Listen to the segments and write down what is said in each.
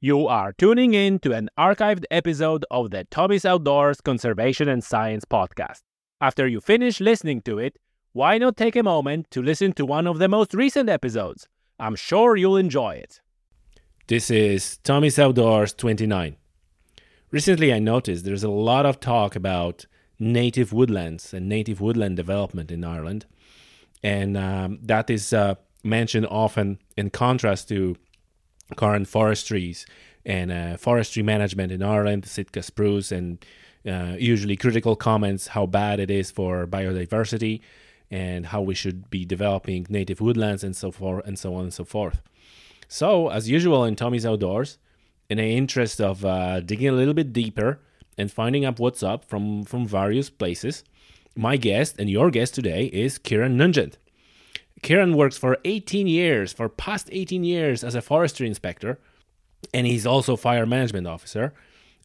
You are tuning in to an archived episode of the Tommy's Outdoors Conservation and Science podcast. After you finish listening to it, why not take a moment to listen to one of the most recent episodes? I'm sure you'll enjoy it. This is Tommy's Outdoors 29. Recently, I noticed there's a lot of talk about native woodlands and native woodland development in Ireland. And um, that is uh, mentioned often in contrast to current forestries and uh, forestry management in Ireland, Sitka spruce, and uh, usually critical comments how bad it is for biodiversity and how we should be developing native woodlands and so forth and so on and so forth. So, as usual in Tommy's Outdoors, in the interest of uh, digging a little bit deeper and finding out what's up from, from various places, my guest and your guest today is Ciaran Nugent. Ciaran works for 18 years, for past 18 years as a forestry inspector, and he's also fire management officer.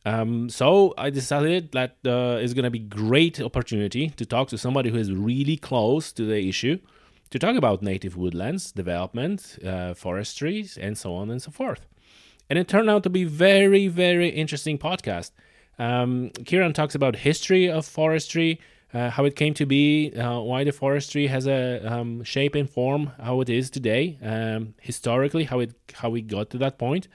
Um, so I decided that uh, it's going to be great opportunity to talk to somebody who is really close to the issue, to talk about native woodlands development, uh, and so on and so forth. And it turned out to be very, very interesting podcast. Um, Ciaran talks about history of forestry, uh, how it came to be, uh, why the forestry has a um, shape and form how it is today, um, historically how it how we got to that point,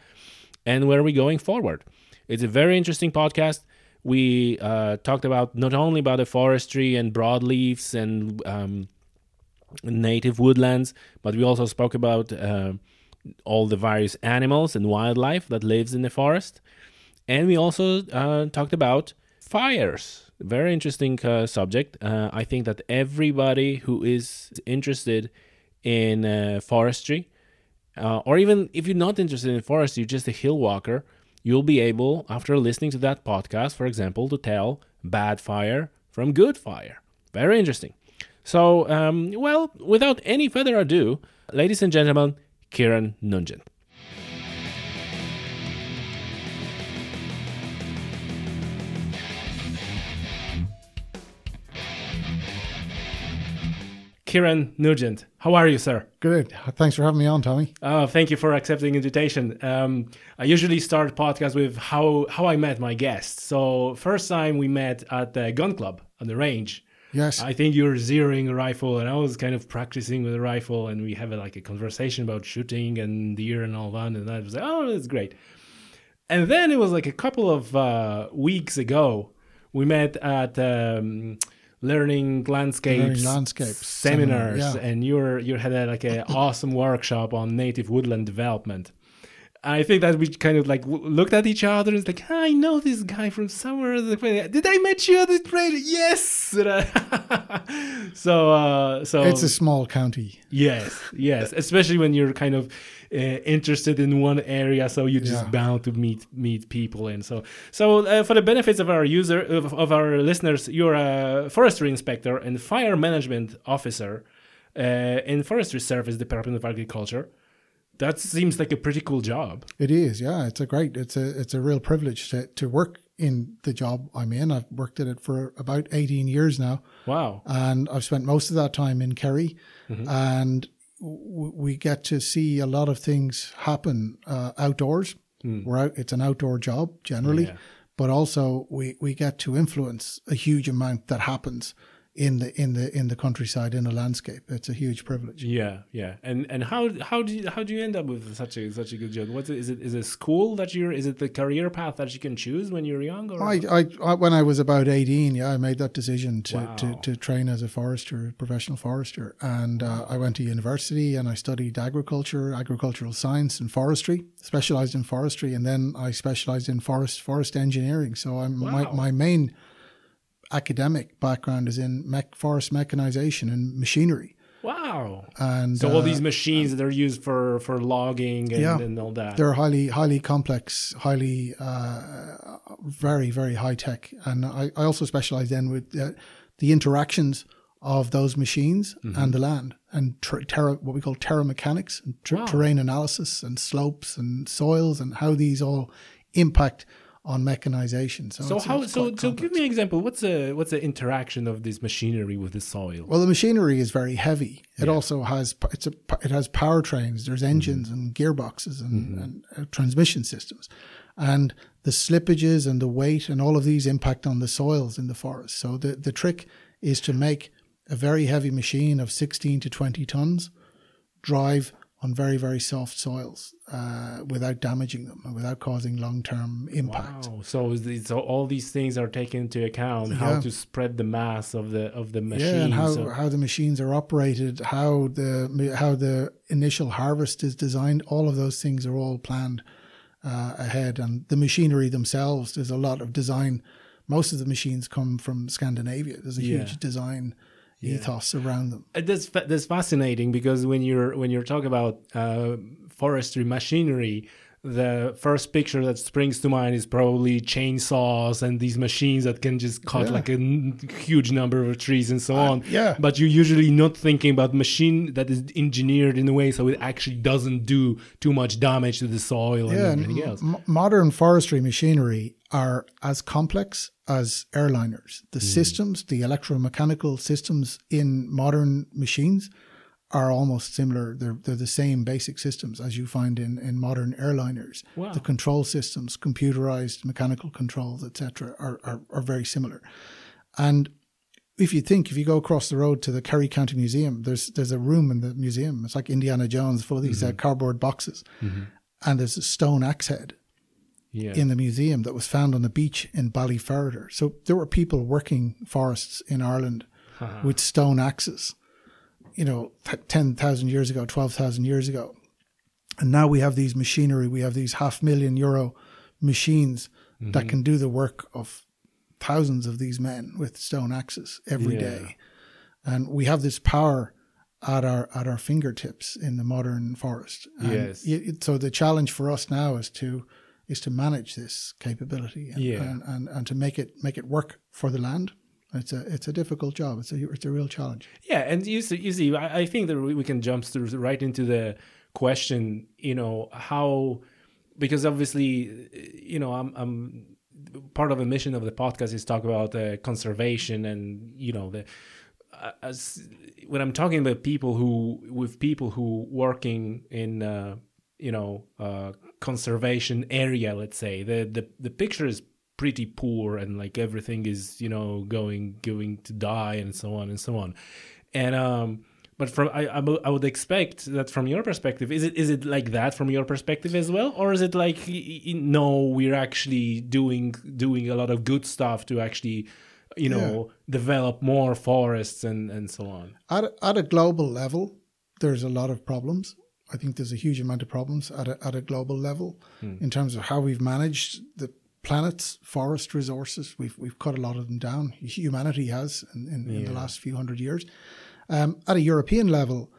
and where are we going forward. It's a very interesting podcast. We uh, talked about not only about the forestry and broadleafs and um, native woodlands, but we also spoke about uh, all the various animals and wildlife that lives in the forest, and we also uh, talked about fires very interesting uh, subject. Uh, I think that everybody who is interested in uh, forestry, uh, or even if you're not interested in forestry, you're just a hill walker, you'll be able, after listening to that podcast, for example, to tell bad fire from good fire. Very interesting. So, um, well, without any further ado, ladies and gentlemen, Ciaran Nugent. Ciaran Nugent. How are you, sir? Good. Thanks for having me on, Tommy. Uh, thank you for accepting invitation. Um, I usually start podcast with how how I met my guests. So first time we met at the gun club on the range. Yes. I think you're zeroing a rifle, and I was kind of practicing with a rifle, and we have a, like a conversation about shooting and deer and all that, and I was like, oh, that's great. And then it was like a couple of uh, weeks ago, we met at. Um, learning landscapes, learning landscapes seminars, yeah. and you're you had a, like an awesome workshop on native woodland development. I think that we kind of like looked at each other and it's like, I know this guy from somewhere. Did I met you at this place? Yes. so, uh, so it's a small county. Yes, yes. Especially when you're kind of uh, interested in one area, so you're just yeah. bound to meet meet people. And so, so uh, for the benefits of our user of, of, our listeners, you're a forestry inspector and fire management officer uh, in Forestry Service Department of Agriculture that seems like a pretty cool job. It is, yeah. It's a great, it's a, it's a real privilege to, to work in the job I'm in. I've worked at it for about 18 years now. Wow. And I've spent most of that time in Kerry. Mm-hmm. And w- we get to see a lot of things happen uh, outdoors. Mm. We're out, it's an outdoor job generally, yeah. but also we, we get to influence a huge amount that happens in the in the in the countryside in the landscape. It's a huge privilege. Yeah, yeah. And and how how do you, how do you end up with such a such a good job? What is it? Is it school that you're? Is it the career path that you can choose when you're young? Or? I, I, I when I was about eighteen, yeah, I made that decision to wow. to, to train as a forester, professional forester, and uh, I went to university and I studied agriculture, agricultural science, and forestry. Specialized in forestry, and then I specialized in forest forest engineering. So I'm wow. my my main academic background is in mech, forest mechanization and machinery. Wow! And so all uh, these machines that are used for for logging and, yeah, and all that. They're highly highly complex, highly uh, very very high tech. And I, I also specialize then with uh, the interactions of those machines mm-hmm. and the land and ter- terra, what we call terra mechanics and ter- wow. terrain analysis and slopes and soils and how these all impact on mechanization. So, so how? So, so give me an example. What's the what's the interaction of this machinery with the soil? Well, the machinery is very heavy. It Yeah. also has it's a it has powertrains. There's engines and gearboxes and, and uh, transmission systems, and the slippages and the weight and all of these impact on the soils in the forest. So the the trick is to make a very heavy machine of 16 to 20 tons drive on very very soft soils uh, without damaging them and without causing long term impact. Wow. So, so all these things are taken into account. How to spread the mass of the of the machine. Yeah, and how, so- how the machines are operated, how the how the initial harvest is designed, all of those things are all planned uh, ahead. And the machinery themselves, there's a lot of design. Most of the machines come from Scandinavia. There's a Yeah. huge design ethos around them. Uh, that's that's fascinating because when you're when you're talking about uh, forestry machinery, the first picture that springs to mind is probably chainsaws and these machines that can just cut Yeah. like a n- huge number of trees and so on. yeah. But you're usually not thinking about machine that is engineered in a way so it actually doesn't do too much damage to the soil Yeah, and and everything else. m- modern forestry machinery are as complex as airliners. The hmm. systems, the electromechanical systems in modern machines are almost similar. They're, they're the same basic systems as you find in, in modern airliners. Wow. The control systems, computerized mechanical controls, etc., are, are, are very similar. And if you think, if you go across the road to the Kerry County Museum, there's there's a room in the museum. It's like Indiana Jones, full of these uh, mm-hmm. cardboard boxes, mm-hmm. and there's a stone axe head Yeah. in the museum that was found on the beach in Ballyferriter. So there were people working forests in Ireland uh-huh. with stone axes, you know, th- 10,000 years ago, 12,000 years ago. And now we have these machinery, we have these half million euro machines that mm-hmm. can do the work of thousands of these men with stone axes every Yeah. day, And we have this power at our at our fingertips in the modern forest. And Yes. so the challenge for us now is to is to manage this capability and, Yeah. and, and, and to make it make it work for the land. It's a it's a difficult job. It's a it's a real challenge. Yeah, and you see, you see I, I think that we can jump through right into the question. You know how, because obviously, you know, I'm I'm part of the mission of the podcast is talk about uh, conservation and you know the uh, as when I'm talking about people who with people who working in uh, you know uh, conservation area, let's say. The the the picture is pretty poor and like everything is you know going going to die and so on and so on. And um but from I, I would expect that from your perspective is it is it like that from your perspective as well? Or is it like no we're actually doing doing a lot of good stuff to actually you know develop more forests and and so on? At at a global level, there's a lot of problems. I think there's a huge amount of problems at a, at a global level in terms of how we've managed the planet's forest resources. We've we've cut a lot of them down. Humanity has in, in, in the last few hundred years. Um, at a European level,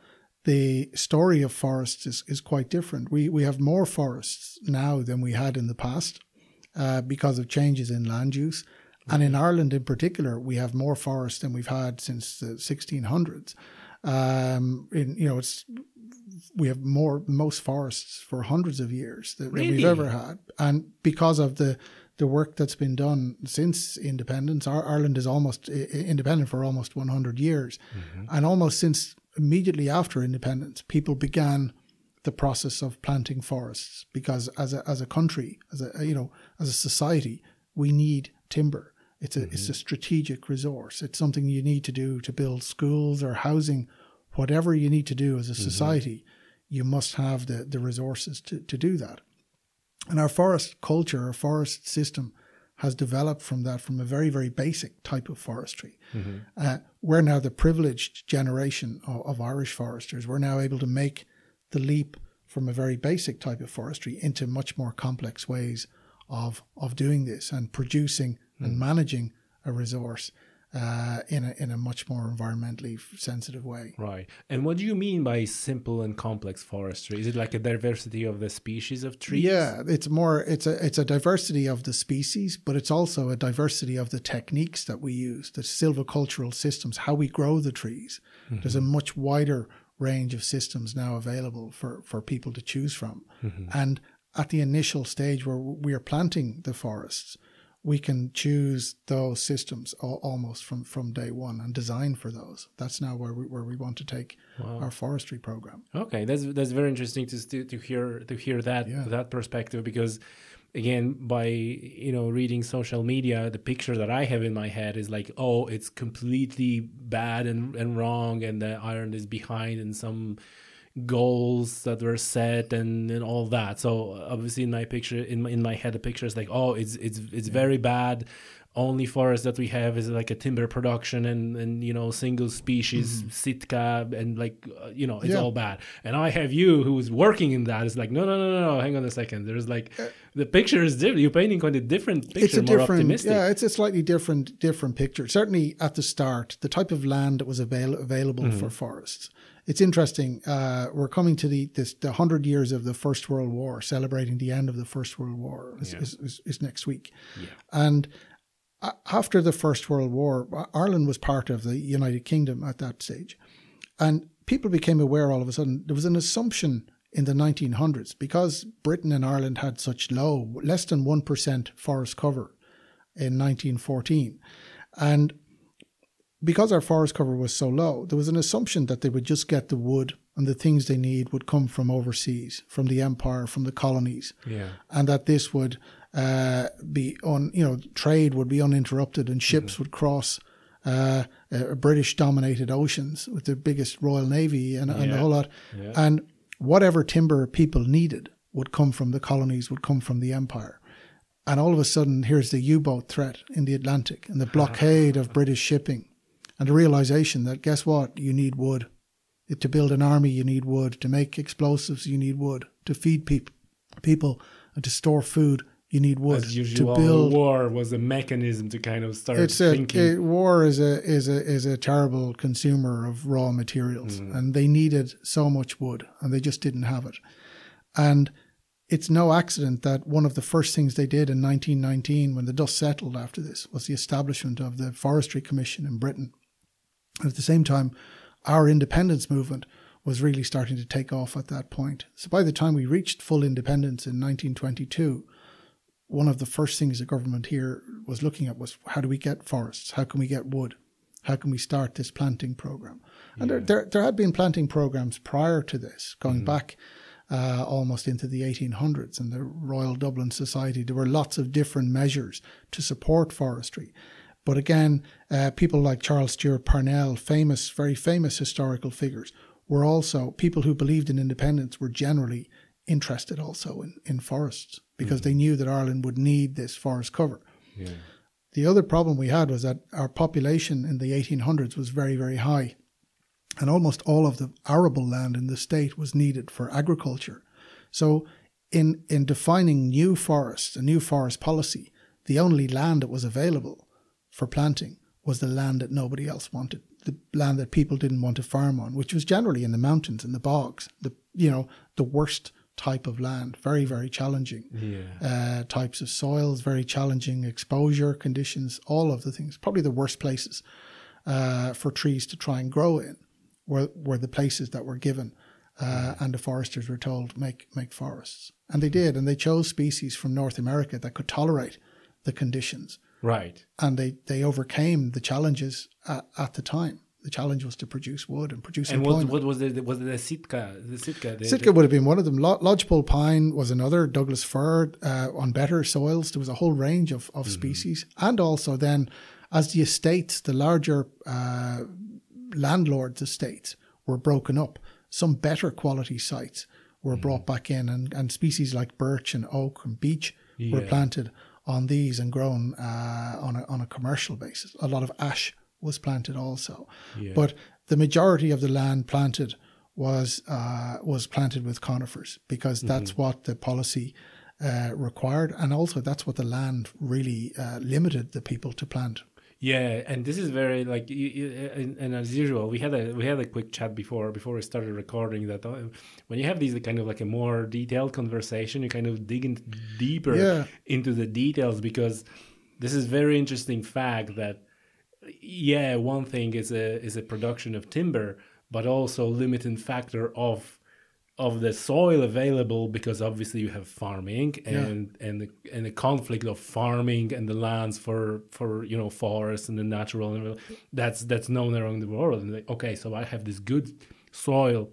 the story of forests is, is quite different. We we have more forests now than we had in the past uh, because of changes in land use. And in Ireland, in particular, we have more forests than we've had since the 1600s. Um, in, you know, it's we have more most forests for hundreds of years than, than Really? we've ever had, and because of the the work that's been done since independence, our, Ireland is almost independent for almost 100 years, mm-hmm. and almost since immediately after independence, people began the process of planting forests because as a as a country, as a you know as a society, we need timber. It's a it's mm-hmm. a strategic resource. It's something you need to do to build schools or housing, whatever you need to do as a mm-hmm. society. You must have the the resources to to do that. And our forest culture, our forest system, has developed from that, from a very, very basic type of forestry. Mm-hmm. Uh, we're now the privileged generation of, of Irish foresters. We're now able to make the leap from a very basic type of forestry into much more complex ways of of doing this and producing and mm. managing a resource uh, in a in a much more environmentally sensitive way. right. And what do you mean by simple and complex forestry? Is it like a diversity of the species of trees? Yeah, it's more it's a it's a diversity of the species, but it's also a diversity of the techniques that we use, the silvicultural systems, how we grow the trees. There's a much wider range of systems now available for for people to choose from, and at the initial stage where we are planting the forests, we can choose those systems almost from, from day one and design for those. That's now where we, where we want to take wow. our forestry program. Okay, that's that's very interesting to to hear to hear that yeah. that perspective because again by you know reading social media the picture that i have in my head is like oh it's completely bad and, and wrong and the Ireland is behind in some goals that were set and, and all that so obviously in my picture in my, in my head the picture is like oh it's it's it's very bad only forest that we have is like a timber production and and you know single species mm-hmm. sitka and like uh, you know it's yeah. all bad and i have you who's working in that it's like no no no no no hang on a second there's like uh, the picture is different you're painting quite a different picture it's a more different optimistic. yeah it's a slightly different different picture certainly at the start the type of land that was avail- available mm-hmm. for forests it's interesting. Uh, we're coming to the this the hundred years of the First World War, celebrating the end of the First World War is, yeah. is, is, is, next week, yeah. and after the First World War, Ireland was part of the United Kingdom at that stage. And people became aware all of a sudden there was an assumption in the 1900s because Britain and Ireland had such low, less than 1% forest cover in 1914. And because our forest cover was so low, there was an assumption that they would just get the wood and the things they need would come from overseas, from the empire, from the colonies. Yeah. And that this would uh, be on, you know, trade would be uninterrupted and ships mm-hmm. would cross uh, uh, British dominated oceans with the biggest Royal Navy and, yeah. and the whole lot. Yeah. And whatever timber people needed would come from the colonies, would come from the empire. And all of a sudden, here's the U boat threat in the Atlantic and the blockade of British shipping and a realization that guess what? You need wood. To build an army, you need wood. To make explosives, you need wood. To feed people, people and to store food, you need wood As usual, to build. War was a mechanism to kind of start it's a, thinking. It, war is a is a is a terrible consumer of raw materials, mm. and they needed so much wood, and they just didn't have it. And it's no accident that one of the first things they did in 1919, when the dust settled after this, was the establishment of the Forestry Commission in Britain. At the same time, our independence movement was really starting to take off at that point. So by the time we reached full independence in 1922 one of the first things the government here was looking at was how do we get forests? How can we get wood? How can we start this planting program? And yeah. there, there, there, had been planting programs prior to this, going mm-hmm. back uh, almost into the 1800s and the Royal Dublin Society. There were lots of different measures to support forestry. But again, uh, people like Charles Stewart Parnell, famous, very famous historical figures, were also people who believed in independence were generally interested also in, in forests because mm. they knew that Ireland would need this forest cover. Yeah. The other problem we had was that our population in the 1800s was very, very high. And almost all of the arable land in the state was needed for agriculture. So, in, in defining new forests, a new forest policy, the only land that was available for planting was the land that nobody else wanted, the land that people didn't want to farm on, which was generally in the mountains and the bogs, the you know the worst type of land. Very, very challenging. Yeah. Uh, types of soils, very challenging exposure conditions, all of the things. Probably the worst places uh, for trees to try and grow in were, were the places that were given. Uh, and the foresters were told make make forests, and they did, and they chose species from North America that could tolerate the conditions. Right, and they they overcame the challenges at, at the time the challenge was to produce wood and produce and employment. what, what was the was the Sitka? The Sitka, the, Sitka the, would have been one of them. Lodgepole pine was another. Douglas fir uh, on better soils. There was a whole range of, of mm-hmm. species, and also then as the estates, the larger uh, landlords' estates were broken up, some better quality sites were mm-hmm. brought back in, and, and species like birch and oak and beech yeah. were planted on these and grown uh, on a on a commercial basis. A lot of ash was planted also. Yeah. But the majority of the land planted was uh, was planted with conifers because that's mm-hmm. what the policy uh, required, and also that's what the land really uh, limited the people to plant. Yeah, and this is very like, and, and, as usual, we had a we had a quick chat before before we started recording. That uh, when you have these kind of like a more detailed conversation, you kind of dig in deeper yeah. into the details because this is very interesting fact that yeah, one thing is a is a production of timber, but also limiting factor of of the soil available because obviously you have farming and yeah. and the, and the conflict of farming and the lands for for you know forests and the natural that's that's known around the world. And like, okay so i have this good soil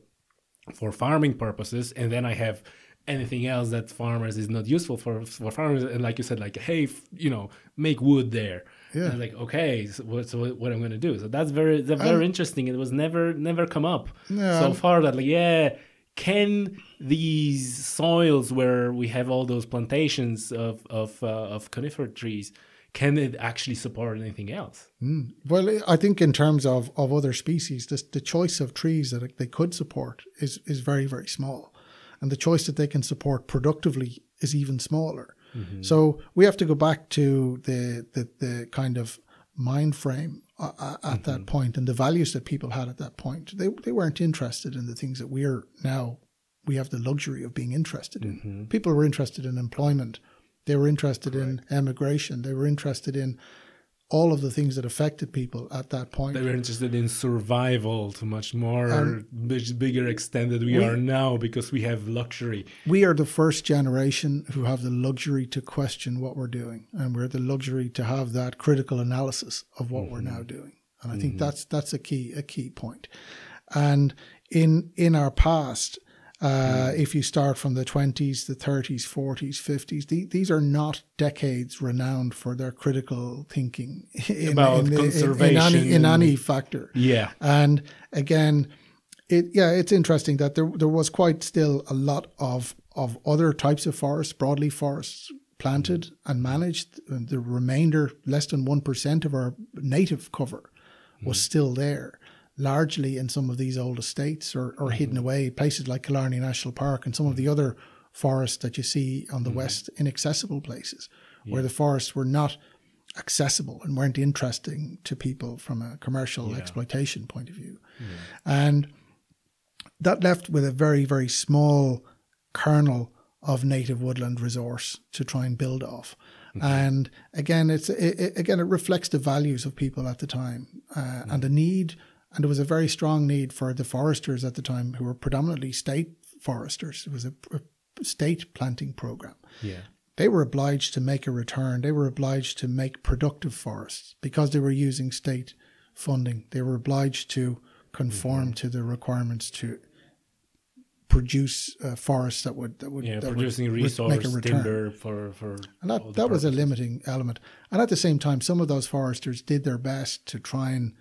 for farming purposes and then i have anything else that farmers is not useful for for farmers. And like you said like hey you know make wood there. Yeah. Like okay so what, so what i'm going to do? So that's very that's very um, interesting. It was never never come up so far that like yeah can these soils where we have all those plantations of of uh, of conifer trees can it actually support anything else? Mm. Well, I think in terms of, of other species, this, the choice of trees that they could support is, is very, very small. And the choice that they can support productively is even smaller. Mm-hmm. So we have to go back to the, the, the kind of mind frame uh, at mm-hmm. that point and the values that people had at that point. They, they weren't interested in the things that we're now, we have the luxury of being interested in. Mm-hmm. People were interested in employment they were interested in emigration. They were interested in all of the things that affected people at that point. They were interested in survival to much more um, much bigger extent than we, we, are now because we have luxury. We are the first generation who have the luxury to question what we're doing, and we're the luxury to have that critical analysis of what mm-hmm. we're now doing. And I mm-hmm. think that's that's a key a key point. And in in our past, uh, if you start from the 20s, the 30s, 40s, 50s, the, these are not decades renowned for their critical thinking in, about in, conservation in, in, any, in any factor. Yeah, and again, it yeah, it's interesting that there there was quite still a lot of of other types of forests, broadleaf forests planted and managed. And the remainder, less than one percent of our native cover, was mm. still there largely in some of these old estates or, or mm-hmm. hidden away, places like Killarney National Park and some of the other forests that you see on the mm-hmm. west, inaccessible places yeah. where the forests were not accessible and weren't interesting to people from a commercial yeah. exploitation point of view. Yeah. And that left with a very, very small kernel of native woodland resource to try and build off. Mm-hmm. And again, it's it, it, again it reflects the values of people at the time uh, mm-hmm. and the need and there was a very strong need for the foresters at the time, who were predominantly state foresters. It was a, a state planting program. Yeah. They were obliged to make a return. They were obliged to make productive forests because they were using state funding. They were obliged to conform mm-hmm. to the requirements to produce uh, forests that would that would yeah that producing would resource make a return. timber for for and that that was a limiting element. And at the same time, some of those foresters did their best to try and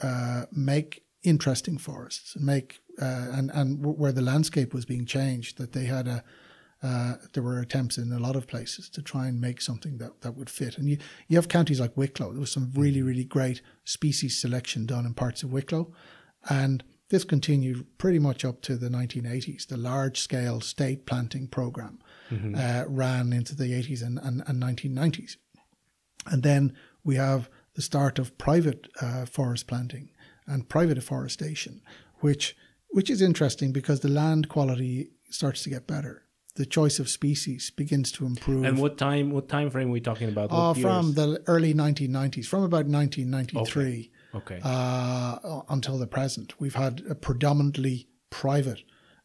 uh, make interesting forests, make uh, and and where the landscape was being changed, that they had a uh, there were attempts in a lot of places to try and make something that, that would fit. And you, you have counties like Wicklow. There was some really, really great species selection done in parts of Wicklow. And this continued pretty much up to the 1980s. The large scale state planting program mm-hmm. uh, ran into the 80s and, and, and 1990s. And then we have the start of private uh, forest planting and private afforestation, which which is interesting because the land quality starts to get better. The choice of species begins to improve. And what time? What time frame are we talking about? Oh, from the early 1990s, from about 1993, okay. okay. Uh, until the present, we've had a predominantly private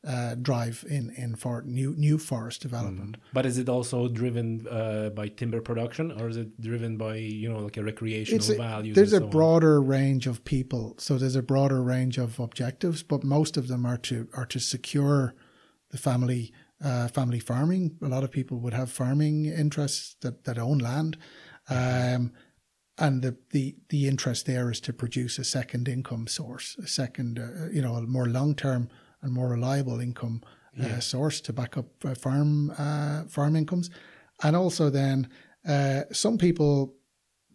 uh, drive in in for new new forest development. Mm. But is it also driven uh, by timber production, or is it driven by you know like a recreational value? There's a so broader on? range of people, so there's a broader range of objectives, but most of them are to are to secure the family uh, family farming. A lot of people would have farming interests that that own land. Um, and the, the the interest there is to produce a second income source, a second, uh, you know, a more long term and more reliable income uh, yeah. uh, source to back up uh, farm uh, farm incomes. And also, then uh, some people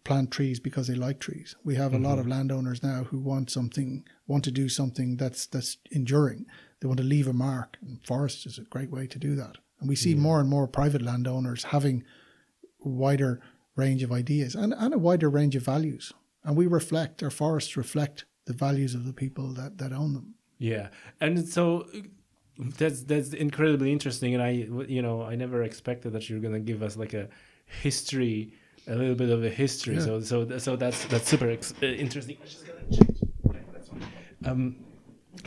plant trees because they like trees. We have mm-hmm. a lot mm-hmm. of landowners now who want something, want to do something that's that's enduring. They want to leave a mark, and forest is a great way to do that. And we see yeah. more and more private landowners having wider range of ideas and, and a wider range of values. And we reflect, our forests reflect the values of the people that, that own them. Yeah, and so that's that's incredibly interesting, and I you know I never expected that you're gonna give us like a history, a little bit of a history. Yeah. So so so that's that's super ex- uh, interesting. I just gotta change. Okay, that's fine. Um,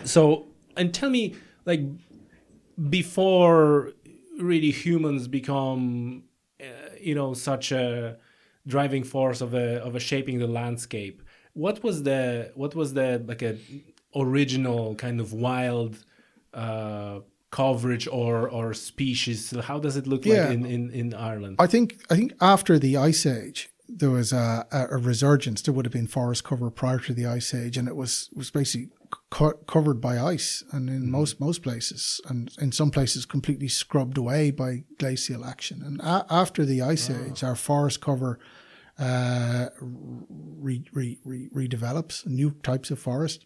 so and tell me like before really humans become, uh, you know, such a driving force of a of a shaping the landscape. What was the what was the like a original kind of wild uh, coverage or or species? How does it look yeah. like in, in, in Ireland? I think I think after the ice age, there was a, a, resurgence. There would have been forest cover prior to the ice age, and it was was basically co- covered by ice, and in mm most most places, and in some places completely scrubbed away by glacial action. And a- after the ice oh. age, our forest cover uh, re- re- re- redevelops new types of forest.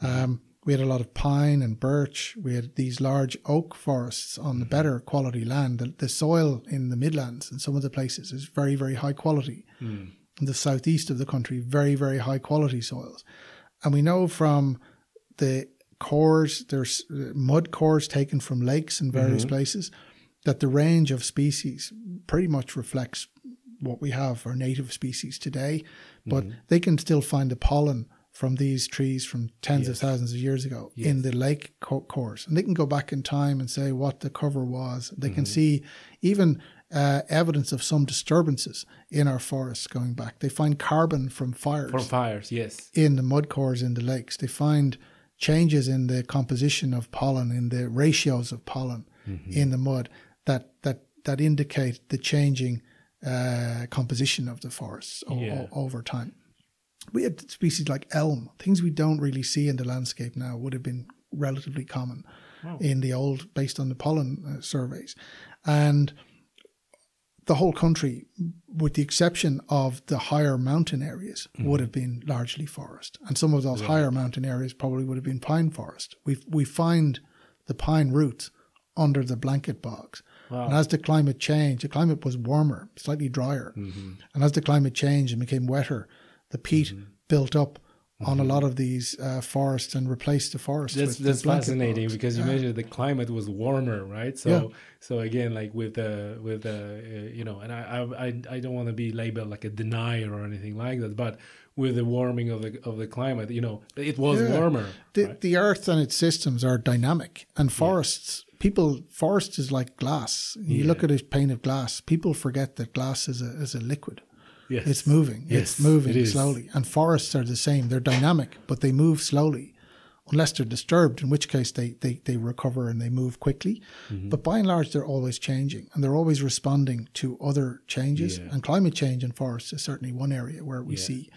Um, we had a lot of pine and birch. We had these large oak forests on the mm-hmm. better quality land. The, the soil in the Midlands and some of the places is very, very high quality. Mm. In the southeast of the country, very, very high quality soils. And we know from the cores, there's uh, mud cores taken from lakes in various mm-hmm. places, that the range of species pretty much reflects what we have, our native species today. But mm-hmm. they can still find the pollen from these trees from tens yes. of thousands of years ago yes. in the lake co- cores. And they can go back in time and say what the cover was. They mm-hmm. can see even uh, evidence of some disturbances in our forests going back. They find carbon from fires. From fires, yes. In the mud cores in the lakes. They find changes in the composition of pollen, in the ratios of pollen mm-hmm. in the mud that, that, that indicate the changing uh, composition of the forests o- yeah. o- over time we had species like elm, things we don't really see in the landscape now would have been relatively common wow. in the old, based on the pollen uh, surveys. And the whole country, with the exception of the higher mountain areas, mm-hmm. would have been largely forest. And some of those yeah. higher mountain areas probably would have been pine forest. We we find the pine roots under the blanket bogs. Wow. And as the climate changed, the climate was warmer, slightly drier. Mm-hmm. And as the climate changed and became wetter, the peat mm-hmm. built up mm-hmm. on a mm-hmm. lot of these uh, forests and replaced the forests. That's that's fascinating because you yeah. mentioned the climate was warmer, right? So yeah. so again, like with the with the uh, you know, and I I I don't want to be labeled like a denier or anything like that, but with the warming of the of the climate, you know, it was yeah. warmer. The right? the Earth and its systems are dynamic, and forests. People, forest is like glass. You look at a pane of glass. People forget that glass is a is a liquid. Yes. It's moving. Yes, it's moving it slowly. And forests are the same. They're dynamic, but they move slowly unless they're disturbed, in which case they, they, they recover and they move quickly. Mm-hmm. But by and large, they're always changing and they're always responding to other changes. Yeah. And climate change in forests is certainly one area where we yeah. see.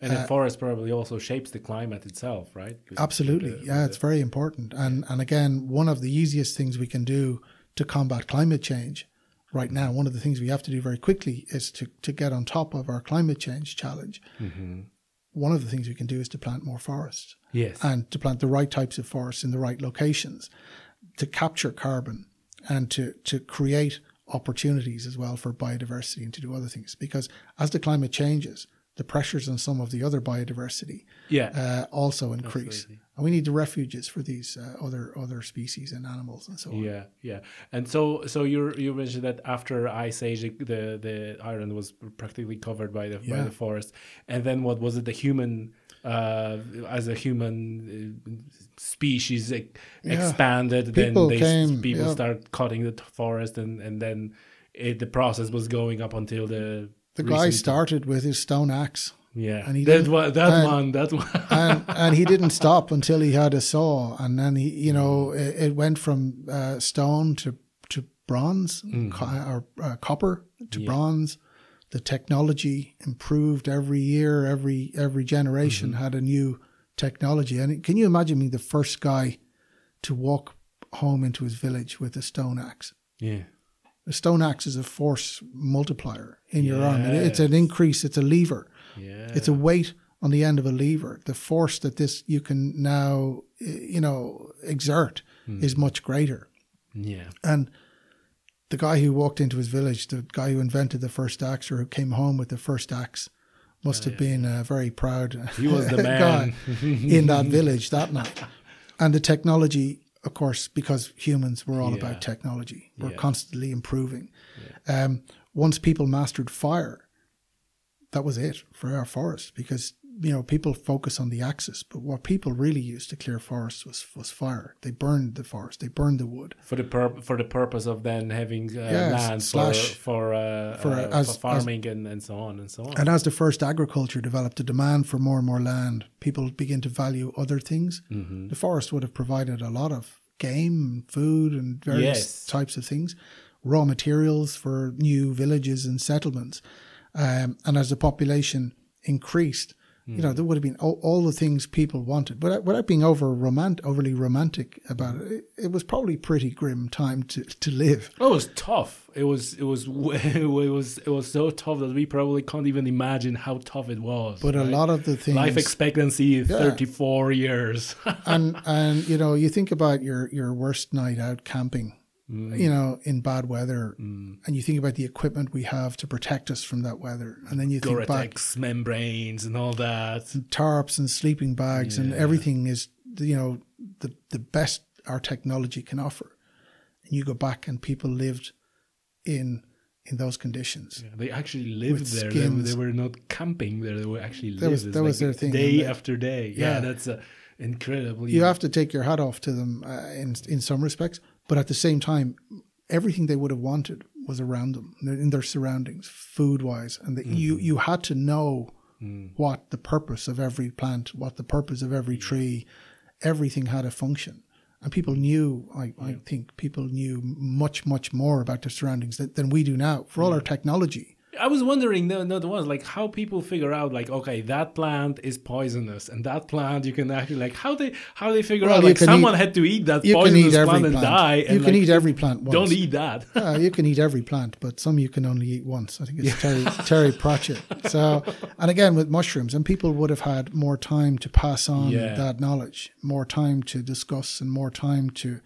And uh, the forest probably also shapes the climate itself, right? Absolutely. The, yeah, the, it's very important. And, and again, one of the easiest things we can do to combat climate change right now, one of the things we have to do very quickly is to, to get on top of our climate change challenge. Mm-hmm. One of the things we can do is to plant more forests. Yes. And to plant the right types of forests in the right locations to capture carbon and to, to create opportunities as well for biodiversity and to do other things. Because as the climate changes, the pressures on some of the other biodiversity yeah. Uh, also increase. Absolutely. And we need the refuges for these uh, other other species and animals and so on. Yeah, yeah. And so so you you mentioned that after ice age, the the island was practically covered by the yeah. by the forest, and then what was it? The human uh, as a human uh, species yeah. expanded. People then they, came, people yeah. start cutting the forest, and and then it, the process was going up until the the guy started with his stone axe. Yeah, and he that one, that and, one, that one, and, and he didn't stop until he had a saw, and then he, you know, it, it went from uh, stone to to bronze mm. co- or uh, copper to yeah. bronze. The technology improved every year, every every generation mm-hmm. had a new technology. And can you imagine being the first guy to walk home into his village with a stone axe? Yeah. A stone axe is a force multiplier in your yes. arm. It's an increase. It's a lever. Yeah. It's a weight on the end of a lever. The force that this you can now, you know, exert mm. is much greater. Yeah. And the guy who walked into his village, the guy who invented the first axe or who came home with the first axe, must have been a very proud he was the man. guy in that village that night. And the technology of course, because humans were all yeah. about technology. We're yeah. constantly improving. Um, once people mastered fire, that was it for our forest because you know, people focus on the axis, but what people really used to clear forests was was fire. They burned the forest, they burned the wood for the pur- for the purpose of then having uh, yes, land slash, for for, uh, for, uh, as, for farming as, and, and so on and so on. And as the first agriculture developed, the demand for more and more land, people begin to value other things. Mm-hmm. The forest would have provided a lot of game, food, and various yes. types of things, raw materials for new villages and settlements. Um, and as the population increased, Mm. you know, there would have been all, all, the things people wanted, but without being over romantic, overly romantic about it, it, it, was probably pretty grim time to, to live. Oh, it was tough. It was it was it was it was so tough that we probably can't even imagine how tough it was. But right? a lot of the things, life expectancy is yeah. thirty four years, and and you know, you think about your your worst night out camping Mm. you know, in bad weather, mm. and you think about the equipment we have to protect us from that weather, and then you think Gore-Tex back membranes and all that, and tarps and sleeping bags, yeah. and everything is you know the the best our technology can offer. And you go back, and people lived in in those conditions. Yeah, they actually lived there. They, they, were not camping there. They were actually that was, that was their thing. Day after day. Yeah, yeah that's a incredible. You have to take your hat off to them uh, in in some respects, but at the same time, everything they would have wanted was around them in their surroundings, food wise, and mm-hmm. you you had to know mm. what the purpose of every plant, what the purpose of every tree, everything had a function. And people knew, I. I think people knew much, much more about their surroundings than, than we do now. For all our technology, I was wondering, no, no, the ones like how people figure out, like, okay, that plant is poisonous, and that plant you can actually like how they how they figure well, out like someone eat, had to eat that poisonous eat plant, and die. You and can like, eat every plant. Once. Don't eat that. yeah, you can eat every plant, but some you can only eat once. I think it's Terry, Terry Pratchett. So, and again with mushrooms, and people would have had more time to pass on yeah. that knowledge, more time to discuss, and more time to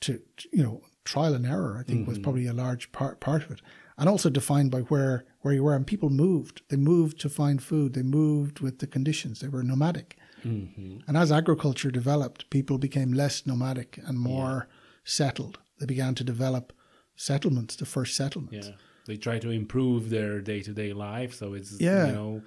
to you know trial and error. I think mm-hmm. was probably a large part part of it and also defined by where where you were. And people moved. They moved to find food. They moved with the conditions. They were nomadic. Mm-hmm. And as agriculture developed, people became less nomadic and more yeah. settled. They began to develop settlements, the first settlements. Yeah. They try to improve their day to day life, so it's yeah. you know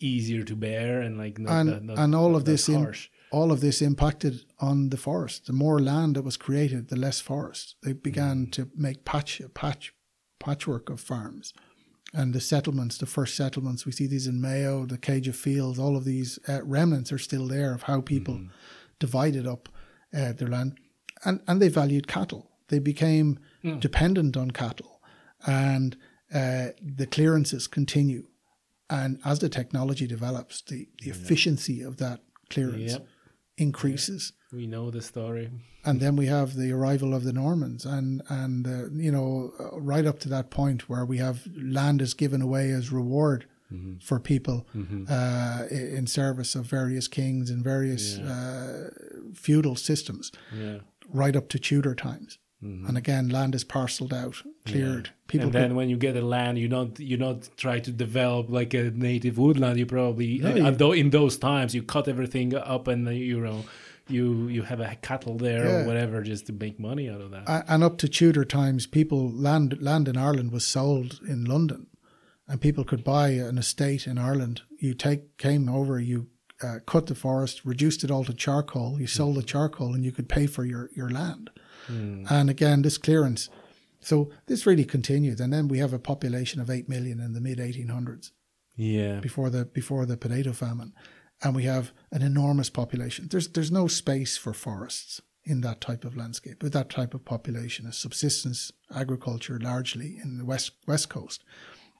easier to bear and like not, and not, not, and all of this in, all of this impacted on the forest. The more land that was created, the less forest. They began mm. to make patch patch patchwork of farms. And the settlements, the first settlements, we see these in Mayo, the Céide Fields, all of these uh, remnants are still there of how people mm-hmm. divided up uh, their land. And, and they valued cattle. They became mm. dependent on cattle. And uh, the clearances continue. And as the technology develops, the, the yeah. efficiency of that clearance yep. Increases. We know the story. And then we have the arrival of the Normans, and and uh, you know uh, right up to that point where we have land is given away as reward mm-hmm. for people mm-hmm. uh, in service of various kings and various yeah. uh, feudal systems, yeah. right up to Tudor times. Mm-hmm. And again, land is parceled out, cleared. Yeah. People and then could, when you get a land, you don't you don't try to develop like a native woodland. You probably no, uh, you, in those times you cut everything up and you know you you have a cattle there yeah. or whatever just to make money out of that. And up to Tudor times, people land land in Ireland was sold in London, and people could buy an estate in Ireland. You take came over, you uh, cut the forest, reduced it all to charcoal. You sold the charcoal, and you could pay for your your land. Mm. And again, this clearance. So this really continued, and then we have a population of eight million in the mid 1800s. Yeah. Before the before the potato famine, and we have an enormous population. There's there's no space for forests in that type of landscape with that type of population, a subsistence agriculture largely in the west west coast.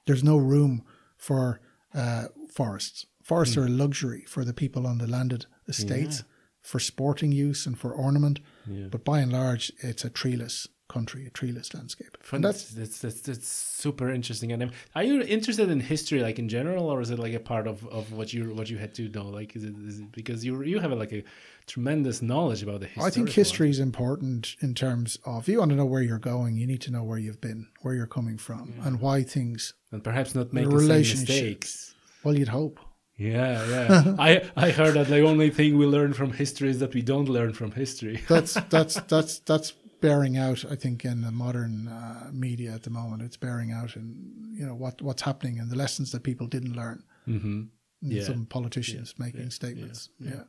There's no room for uh, forests. Forests mm. are a luxury for the people on the landed estates yeah. for sporting use and for ornament, yeah. but by and large, it's a treeless country, a treeless landscape. And that's, that's, that's, that's super interesting. And are you interested in history, like in general, or is it like a part of, of what you what you had to know? Like, is it, is it because you you have a, like a tremendous knowledge about the history? I think history is important in terms of you want to know where you're going, you need to know where you've been, where you're coming from, yeah. and why things and perhaps not make same mistakes. Well, you'd hope. Yeah, yeah. I I heard that the only thing we learn from history is that we don't learn from history. that's that's that's that's bearing out, I think, in the modern uh, media at the moment. It's bearing out in you know what what's happening and the lessons that people didn't learn. Mm-hmm. yeah. some politicians yeah. making statements. yeah.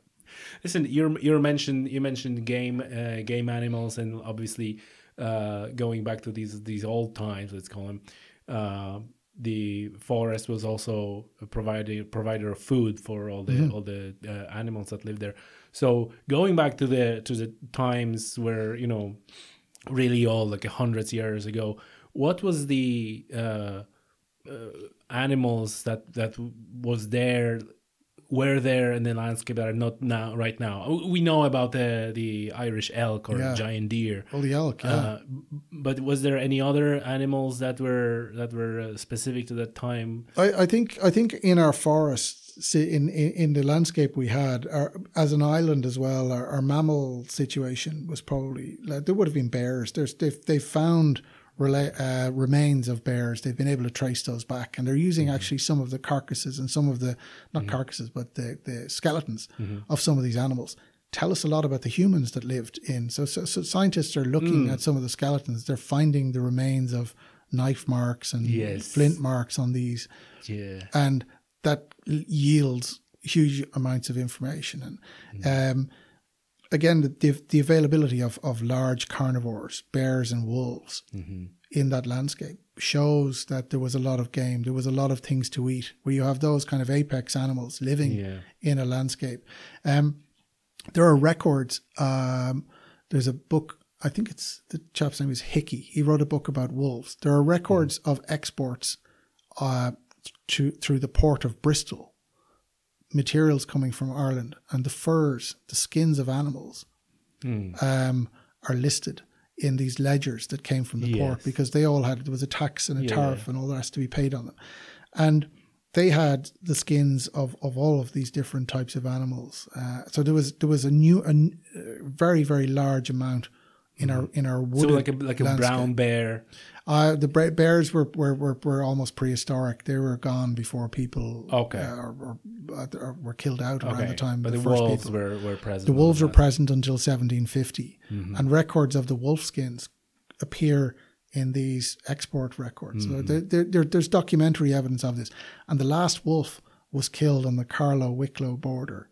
Listen, you you mentioned you mentioned game uh, game animals, and obviously uh, going back to these these old times, let's call them. Uh, the forest was also a provider provider of food for all the mm-hmm. all the uh, animals that live there. So going back to the to the times where you know, really all like hundreds years ago, what was the uh, uh, animals that that was there were there in the landscape that are not now right now. We know about the the Irish elk or yeah. giant deer. Oh, the elk, yeah. Uh, but was there any other animals that were that were uh, specific to that time? I, I think I think in our forests, in, in, in the landscape we had, our, as an island as well, our, our mammal situation was probably like, there would have been bears. There's they've, they found uh, remains of bears. They've been able to trace those back, and they're using mm-hmm. actually some of the carcasses and some of the not mm-hmm. carcasses, but the the skeletons mm-hmm. of some of these animals. Tell us a lot about the humans that lived in. So, so, so scientists are looking mm. at some of the skeletons. They're finding the remains of knife marks and yes. flint marks on these, yeah, and that yields huge amounts of information. And mm. um, again, the, the availability of, of large carnivores, bears and wolves mm-hmm. in that landscape shows that there was a lot of game. There was a lot of things to eat where you have those kind of apex animals living yeah. in a landscape. Um, there are records. Um, there's a book, I think it's the chap's name is Hickey. He wrote a book about wolves. There are records mm. of exports uh, to, through the port of Bristol materials coming from Ireland, and the furs, the skins of animals, mm. um, are listed in these ledgers that came from the yes. port because they all had there was a tax and a yeah. tariff and all the rest to be paid on them, and they had the skins of, of all of these different types of animals. Uh, so there was there was a new a, a very very large amount in our in our wooded so like a like a landscape. brown bear. Uh, the bears were, were, were, were almost prehistoric. They were gone before people okay. uh, or, or, or, were killed out okay. around the time. But the, the wolves people. were, were present. The wolves were present until 1750, mm-hmm. and records of the wolf skins appear in these export records. Mm-hmm. So there, there, there's documentary evidence of this. And the last wolf was killed on the Carlow Wicklow border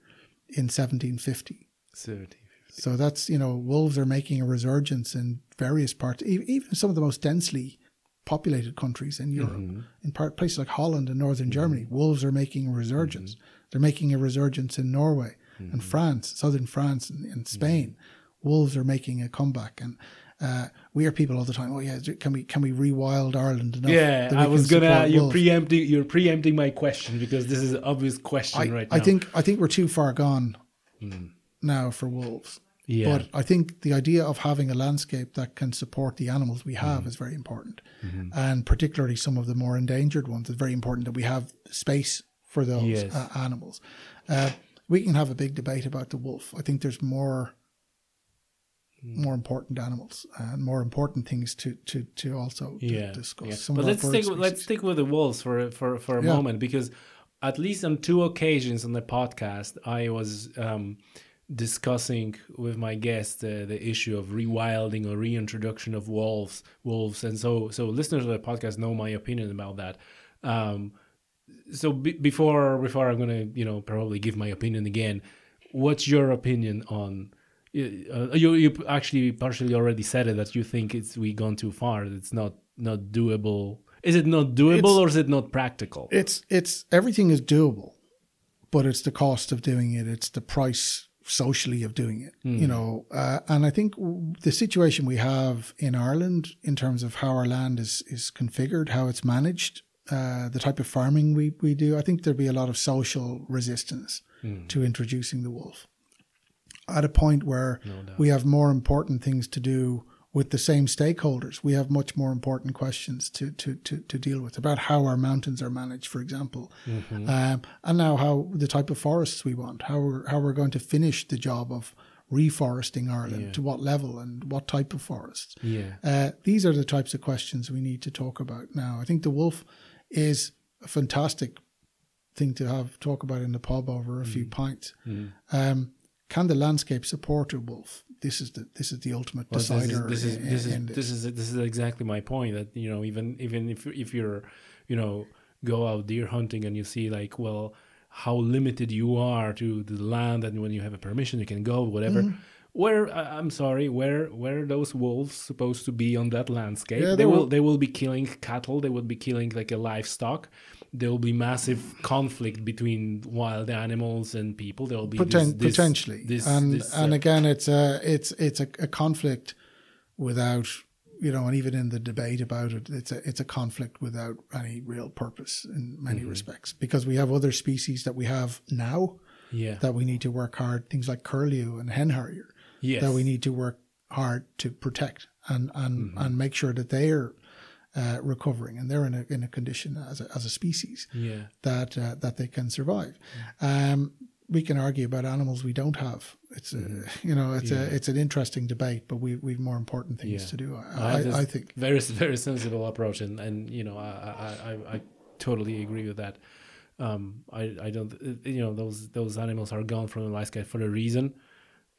in 1750. 17. So that's, you know, wolves are making a resurgence in various parts, even some of the most densely populated countries in Europe, mm-hmm. in part, places like Holland and northern mm-hmm. Germany. Wolves are making a resurgence. Mm-hmm. They're making a resurgence in Norway and mm-hmm. France, southern France and, and Spain. Mm-hmm. Wolves are making a comeback. And uh, we hear people all the time. Oh yeah, can we can we rewild Ireland enough? Yeah, I was gonna. You're wolves? preempting. You're preempting my question because this is an obvious question I, right now. I think I think we're too far gone mm. now for wolves. Yeah. But I think the idea of having a landscape that can support the animals we have mm is very important. Mm-hmm. And particularly some of the more endangered ones, it's very important that we have space for those yes. uh, animals. Uh, we can have a big debate about the wolf. I think there's more mm. more important animals and more important things to to to also yeah. discuss. Yeah. But let's stick let's stick with the wolves for for for a yeah. moment because at least on two occasions on the podcast I was um, discussing with my guest uh, the issue of rewilding or reintroduction of wolves wolves. And so so listeners of the podcast know my opinion about that. Um, so b- before before i'm gonna you know probably give my opinion again what's your opinion on uh, you you actually partially already said it that you think it's we gone too far it's not not doable. Is it not doable it's, or is it not practical? It's it's everything is doable but it's the cost of doing it. It's the price socially of doing it, mm. you know. Uh, and I think the situation we have in Ireland in terms of how our land is is configured, how it's managed, uh, the type of farming we we do, I think there'd be a lot of social resistance mm. to introducing the wolf. At a point where no we have more important things to do with the same stakeholders. We have much more important questions to, to, to, to deal with about how our mountains are managed, for example, mm-hmm. um, and now how the type of forests we want, how we're, how we're going to finish the job of reforesting Ireland, yeah. to what level and what type of forests. Yeah. Uh, these are the types of questions we need to talk about now. I think the wolf is a fantastic thing to have talk about in the pub over a mm. few pints. Mm. Um, can the landscape support a wolf? this is the this is the ultimate well, decider. This is this is this is, this is this is exactly my point. That you know even even if if you're you know go out deer hunting and you see like well how limited you are to the land, and when you have a permission, you can go whatever. Mm-hmm. Where I'm sorry, where where are those wolves supposed to be on that landscape? Yeah, they will they will be killing cattle. They would be killing like a livestock. There will be massive conflict between wild animals and people. There will be Poten- this, potentially, this, and this, uh, and again, it's a it's it's a, a conflict without you know, and even in the debate about it, it's a it's a conflict without any real purpose in many mm-hmm. respects because we have other species that we have now yeah. that we need to work hard. Things like curlew and hen harrier yes. that we need to work hard to protect and and mm-hmm. and make sure that they're uh, recovering and they're in a in a condition as a, as a species yeah. that uh, that they can survive. Um, we can argue about animals we don't have. It's mm-hmm. a, you know it's yeah. a it's an interesting debate, but we we've more important things yeah. to do. I, I, I, think very very sensible approach, and and you know I I, I totally agree with that. Um, I I don't you know those those animals are gone from the landscape for a reason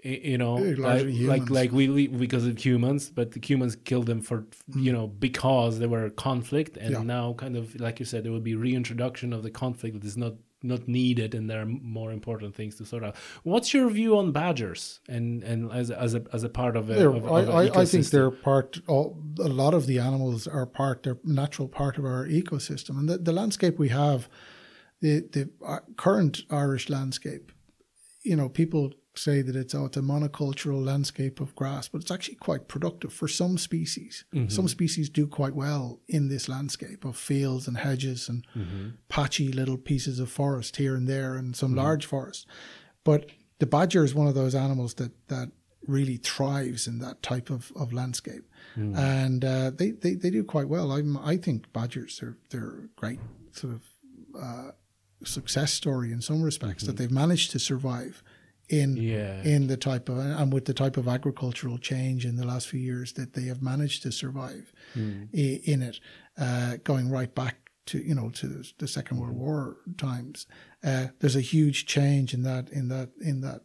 you know like, like, like we because of humans but the humans killed them for you know because there were conflict. And yeah. now kind of like you said there will be reintroduction of the conflict that is not not needed. And there are more important things to sort out. What's your view on badgers and and as as a as a part of, a, of, of I, I think they're part all, a lot of the animals are part they're natural part of our ecosystem. And the, the landscape we have the the uh, current irish landscape you know people say that it's, oh, it's a monocultural landscape of grass, but it's actually quite productive for some species. Mm-hmm. Some species do quite well in this landscape of fields and hedges and mm-hmm. patchy little pieces of forest here and there and some mm-hmm. large forest. But the badger is one of those animals that, that really thrives in that type of, of landscape. Mm. And uh, they, they, they do quite well. I'm, I think badgers, are they're great sort of uh, success story in some respects that mm-hmm. they've managed to survive in yeah. in the type of and with the type of agricultural change in the last few years that they have managed to survive mm. in it, uh, going right back to you know to the Second World War times. Uh, there's a huge change in that in that in that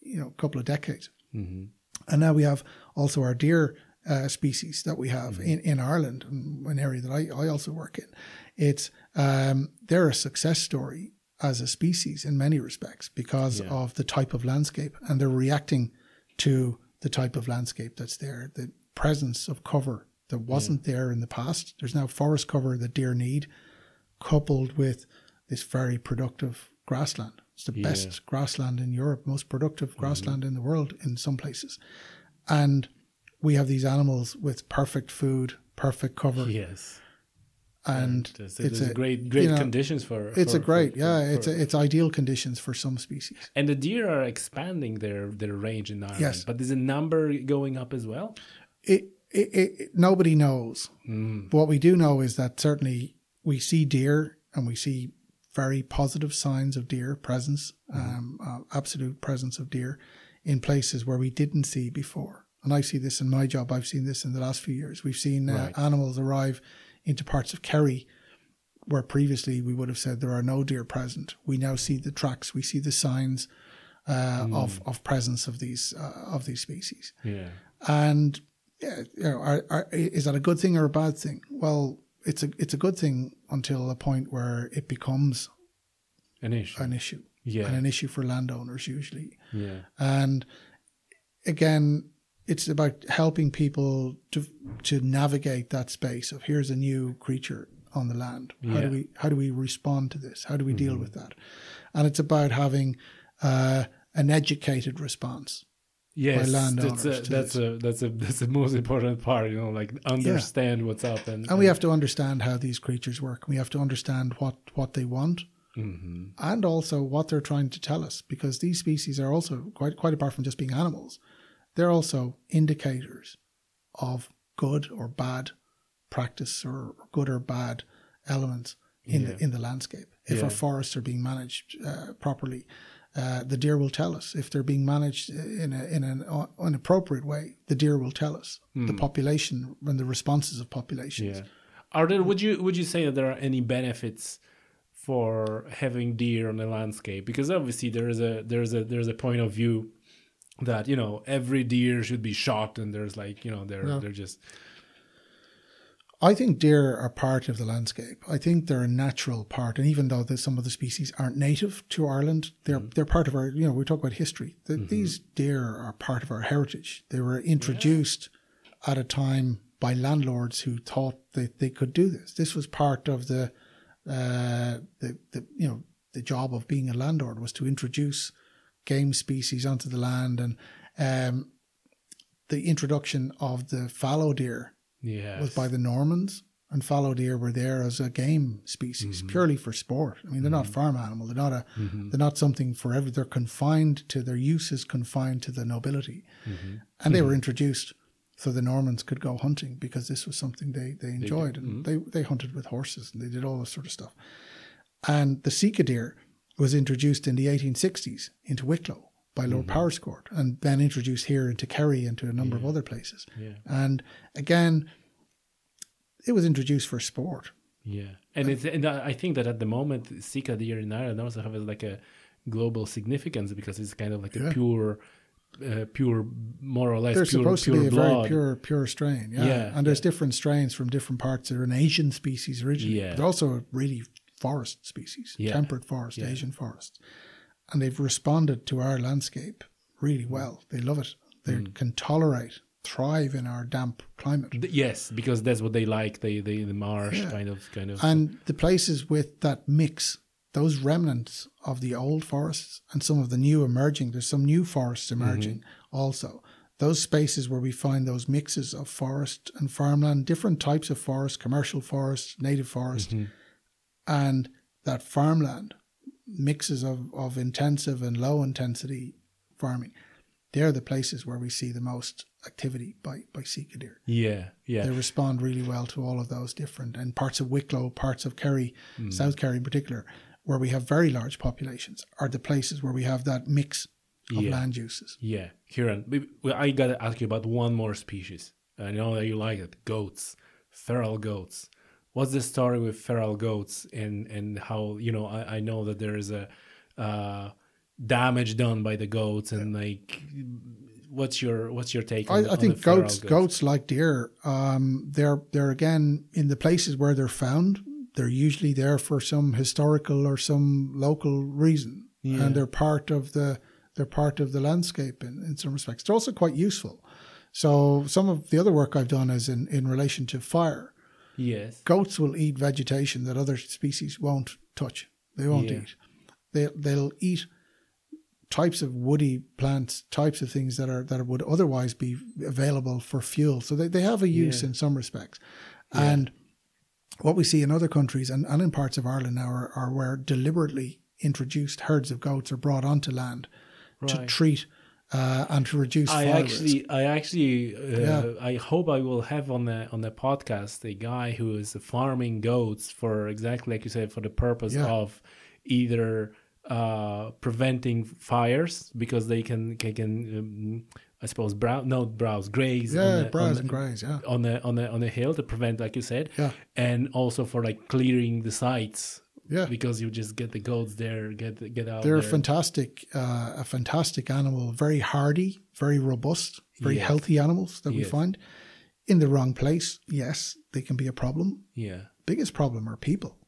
you know couple of decades, mm-hmm. and now we have also our deer uh, species that we have mm-hmm. in, in Ireland, an area that I, I also work in. It's um, they're a success story as a species in many respects because yeah. of the type of landscape and they're reacting to the type of landscape that's there the presence of cover that wasn't yeah. there in the past there's now forest cover that deer need coupled with this very productive grassland it's the yeah. best grassland in Europe most productive mm-hmm. grassland in the world in some places and we have these animals with perfect food perfect cover yes and it's, it's a great great you know, conditions for it's for, a great for, yeah for, it's a, it's ideal conditions for some species and the deer are expanding their their range in Ireland yes. but is the number going up as well it, it, it nobody knows mm. what we do know is that certainly we see deer and we see very positive signs of deer presence mm. um, uh, absolute presence of deer in places where we didn't see before and I see this in my job I've seen this in the last few years we've seen uh, right. animals arrive into parts of Kerry where previously we would have said there are no deer present. We now see the tracks, we see the signs uh, mm. of of presence of these uh, of these species. Yeah, and yeah, you know, are, are, is that a good thing or a bad thing? Well, it's a it's a good thing until a point where it becomes an issue. An issue. Yeah, and an issue for landowners usually. Yeah, and again, it's about helping people to to navigate that space of here's a new creature on the land. How yeah. do we how do we respond to this? How do we mm-hmm. deal with that? And it's about having uh, an educated response. Yes, that's a, that's a that's a that's the most important part. You know, like understand yeah. what's up, and, and we have to understand how these creatures work. We have to understand what what they want, mm-hmm. and also what they're trying to tell us, because these species are also quite quite apart from just being animals they're also indicators of good or bad practice or good or bad elements in yeah. the in the landscape. If yeah. our forests are being managed uh, properly, uh, the deer will tell us. If they're being managed in a, in an inappropriate way, the deer will tell us. Mm. The hmm. population and the responses of populations. Yeah. Are there? Would you would you say that there are any benefits? for having deer on the landscape because obviously there is a there's a there's a point of view that you know every deer should be shot and there's like you know they're they're just I think deer are part of the landscape. I think they're a natural part, and even though some of the species aren't native to Ireland, they're mm-hmm. they're part of our. You know, we talk about history. The, mm-hmm. These deer are part of our heritage. They were introduced yeah. at a time by landlords who thought that they could do this. This was part of the uh, the the you know the job of being a landlord was to introduce game species onto the land, and um, the introduction of the fallow deer yes. was by the Normans, and fallow deer were there as a game species, mm-hmm. purely for sport. I mean, they're mm-hmm. not farm animal. They're not a. Mm-hmm. They're not something for every. They're confined to their use is confined to the nobility, mm-hmm. and they were mm-hmm. introduced so the Normans could go hunting because this was something they they enjoyed, they and mm-hmm. they they hunted with horses and they did all this sort of stuff. And the Sika deer was introduced in the 1860s into Wicklow by Lord mm-hmm. Powerscourt and then introduced here into Kerry and to a number yeah. of other places. Yeah. And again, it was introduced for sport. Yeah, and it's and I think that at the moment Sika deer in Ireland also have like a global significance because it's kind of like a yeah. pure. Uh, pure, more or less. They're pure, supposed pure to be a very pure, pure strain. Yeah, yeah and there's yeah. different strains from different parts. They're an Asian species originally. Yeah. They're also a really forest species, yeah. temperate forest, Asian forest and they've responded to our landscape really well. They love it. They mm. can tolerate, thrive in our damp climate. Yes, because that's what they like. They, they the marsh yeah. kind of kind of. And the places with that mix, those remnants of the old forests and some of the new emerging. There's some new forests emerging mm-hmm. also. Those spaces where we find those mixes of forest and farmland, different types of forest, commercial forest, native forest, mm-hmm. And that farmland mixes of, of intensive and low intensity farming, they're the places where we see the most activity by, by Sika deer. Yeah, yeah. They respond really well to all of those different, and parts of Wicklow, parts of Kerry, mm. South Kerry in particular, where we have very large populations, are the places where we have that mix of yeah. land uses. Yeah, Ciaran, I got to ask you about one more species. I know that you like it goats, feral goats what's the story with feral goats and and how you know I, I know that there is a uh, damage done by the goats and like what's your what's your take on, I, I think goats, goats, goats like deer um, they're they're again in the places where they're found they're usually there for some historical or some local reason. Yeah. and they're part of the they're part of the landscape in, in some respects. They're also quite useful. So some of the other work I've done is in, in relation to fire Yes. Goats will eat vegetation that other species won't touch. They won't yeah. eat. They they'll eat types of woody plants, types of things that are that would otherwise be available for fuel. So they, they have a use yeah. in some respects. Yeah. And what we see in other countries and, and in parts of Ireland now are, are where deliberately introduced herds of goats are brought onto land right. to treat uh, and to reduce. I actually, risk. I actually, uh, yeah. I hope I will have on the on the podcast a guy who is farming goats for exactly like you said for the purpose yeah. of either uh, preventing fires because they can can, can um, I suppose brow no browse graze yeah the, browse the, and graze yeah on the on the on the hill to prevent like you said yeah and also for like clearing the sites yeah, because you just get the goats there, get get out. They're there. fantastic, uh, a fantastic animal, very hardy, very robust, very yes. healthy animals that yes. we find. In the wrong place, yes, they can be a problem. Yeah, biggest problem are people.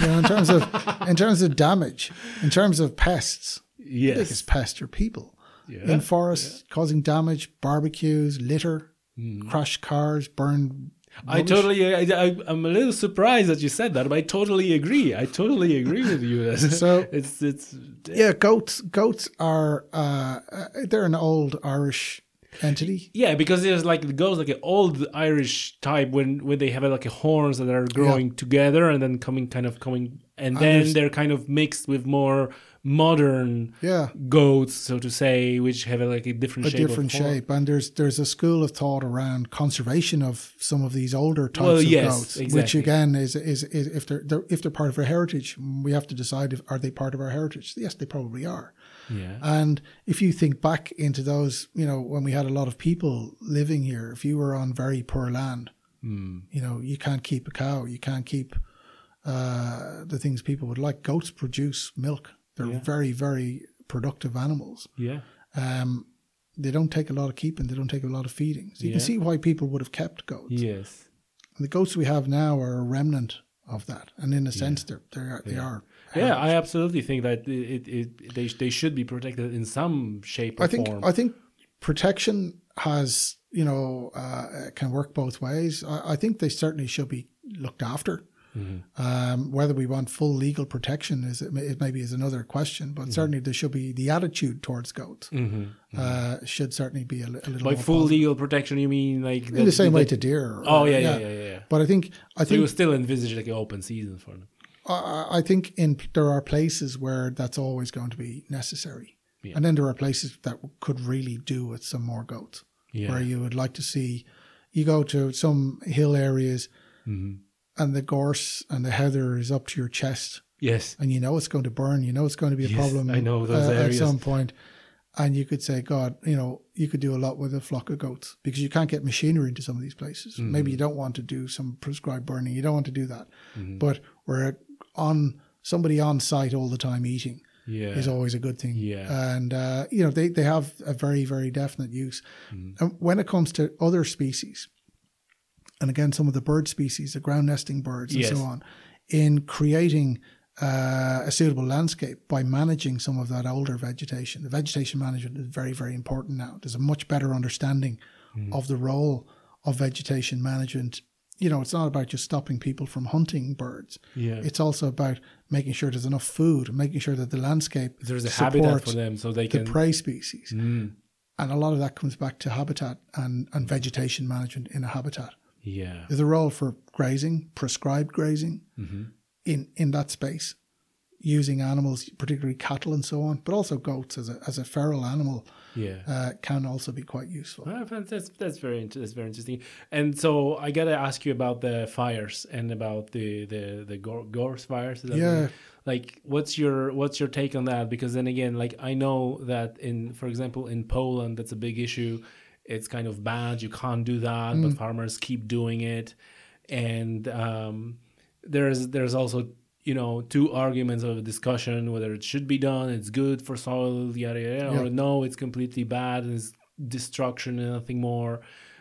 You know, in terms of in terms of damage, in terms of pests, yes. biggest pest are people. Yeah. In forests, yeah. causing damage, barbecues, litter, mm. crashed cars, burned I totally, I, am a little surprised that you said that, but I totally agree. I totally agree with you. so it's, it's, yeah, goats, goats are, uh, they're an old Irish entity. Yeah, because there's like it goes like an old Irish type when when they have like a horns that are growing yeah. together and then coming kind of coming and then they're kind of mixed with more modern yeah goats, so to say, which have a, like a different a shape different shape. And there's there's a school of thought around conservation of some of these older types well, of yes, goats, exactly. which again is, is is if they're, they're if they're part of our heritage, we have to decide if are they part of our heritage. Yes, they probably are. Yeah. And if you think back into those, you know, when we had a lot of people living here, if you were on very poor land, mm. you know, you can't keep a cow, you can't keep uh, the things people would like. Goats produce milk they're yeah. very, very productive animals. Yeah. Um, they don't take a lot of keeping. They don't take a lot of feeding. So you yeah. can see why people would have kept goats. Yes. And the goats we have now are a remnant of that, and in a sense, they're, they're they Yeah. are. Yeah, I absolutely think that it, it, they they should be protected in some shape or I think form. I think protection has you know uh, can work both ways. I, I think they certainly should be looked after. Mm-hmm. Um, whether we want full legal protection is it, it maybe is another question, but certainly there should be the attitude towards goats uh, should certainly be a, a little By more full positive. legal protection, you mean like in the same way to deer. or- Oh yeah, yeah, yeah, yeah. yeah. But I think I So you think still envisage like an open season for them. I I think in there are places where that's always going to be necessary, Yeah. and then there are places that could really do with some more goats. Yeah. Where you would like to see, you go to some hill areas, Mm-hmm. And the gorse and the heather is up to your chest, Yes. and you know it's going to burn. You know it's going to be a Yes, problem. I know those uh, areas. at some point. And you could say, God, you know, you could do a lot with a flock of goats because you can't get machinery into some of these places. Mm-hmm. Maybe you don't want to do some prescribed burning. You don't want to do that. Mm-hmm. But we're on somebody on site all the time eating Yeah. is always a good thing. Yeah. And, uh, you know, they, they have a very, very definite use. And when it comes to other species, and again, some of the bird species, the ground nesting birds and Yes. so on, in creating uh, a suitable landscape by managing some of that older vegetation. The vegetation management is very, very important now. There's a much better understanding of the role of vegetation management. You know, it's not about just stopping people from hunting birds. Yeah. It's also about making sure there's enough food making sure that the landscape There's a habitat for them so they the can. prey species. Mm. And a lot of that comes back to habitat and, and vegetation management in a habitat. Yeah. There's a role for grazing, prescribed grazing Mm-hmm. in, in that space, using animals, particularly cattle and so on, but also goats as a, as a feral animal Yeah. uh, can also be quite useful. That's that's very that's very interesting. And so I gotta ask you about the fires and about the the the gorse fires. Yeah. right? Like, what's your what's your take on that? Because then again, like I know that in, for example, in Poland, that's a big issue. It's kind of bad. You can't do that, Mm. but farmers keep doing it. And um, there's there's also you know two arguments of a discussion whether it should be done. It's good for soil, yada yada, Yeah. or no, it's completely bad and it's destruction and nothing more.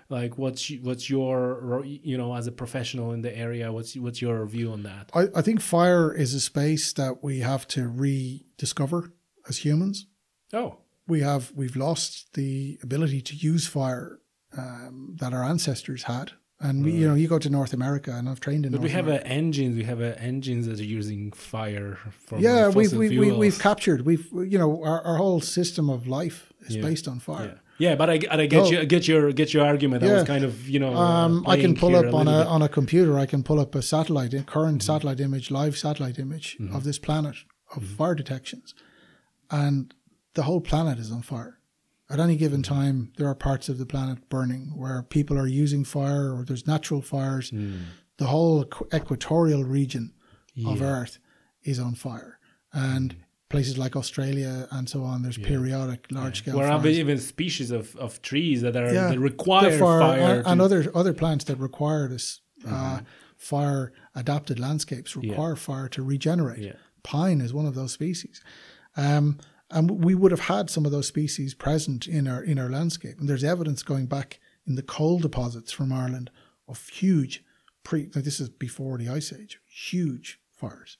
Like, what's what's your you know as a professional in the area? What's what's your view on that? I, I think fire is a space that we have to rediscover as humans. Oh, We have we've lost the ability to use fire um, that our ancestors had. And we, you know, you go to North America, and I've trained in. but North we have America. uh, engines. We have uh, engines that are using fire from yeah, we've we've, we, fuels. we've captured. We've you know our, our whole system of life is Yeah. based on fire. Yeah, yeah, but I, I get Oh. you, get your get your argument. I Yeah. was kind of you know. uh, Um, I can pull up on a on a computer. I can pull up a satellite, a current Mm-hmm. satellite image, live satellite image of this planet of Mm-hmm. fire detections, and the whole planet is on fire. At any given Mm-hmm. time, there are parts of the planet burning where people are using fire, or there's natural fires. Mm. The whole equatorial region of Earth is on fire, and places like Australia and so on. There's periodic large scale Where are fires. even species of, of trees that are Yeah, that require fire, fire, and, and other other plants that require this uh, fire adapted landscapes require fire to regenerate. Yeah. Pine is one of those species, um, and we would have had some of those species present in our in our landscape. And there's evidence going back in the coal deposits from Ireland of huge pre. This is before the ice age. Huge fires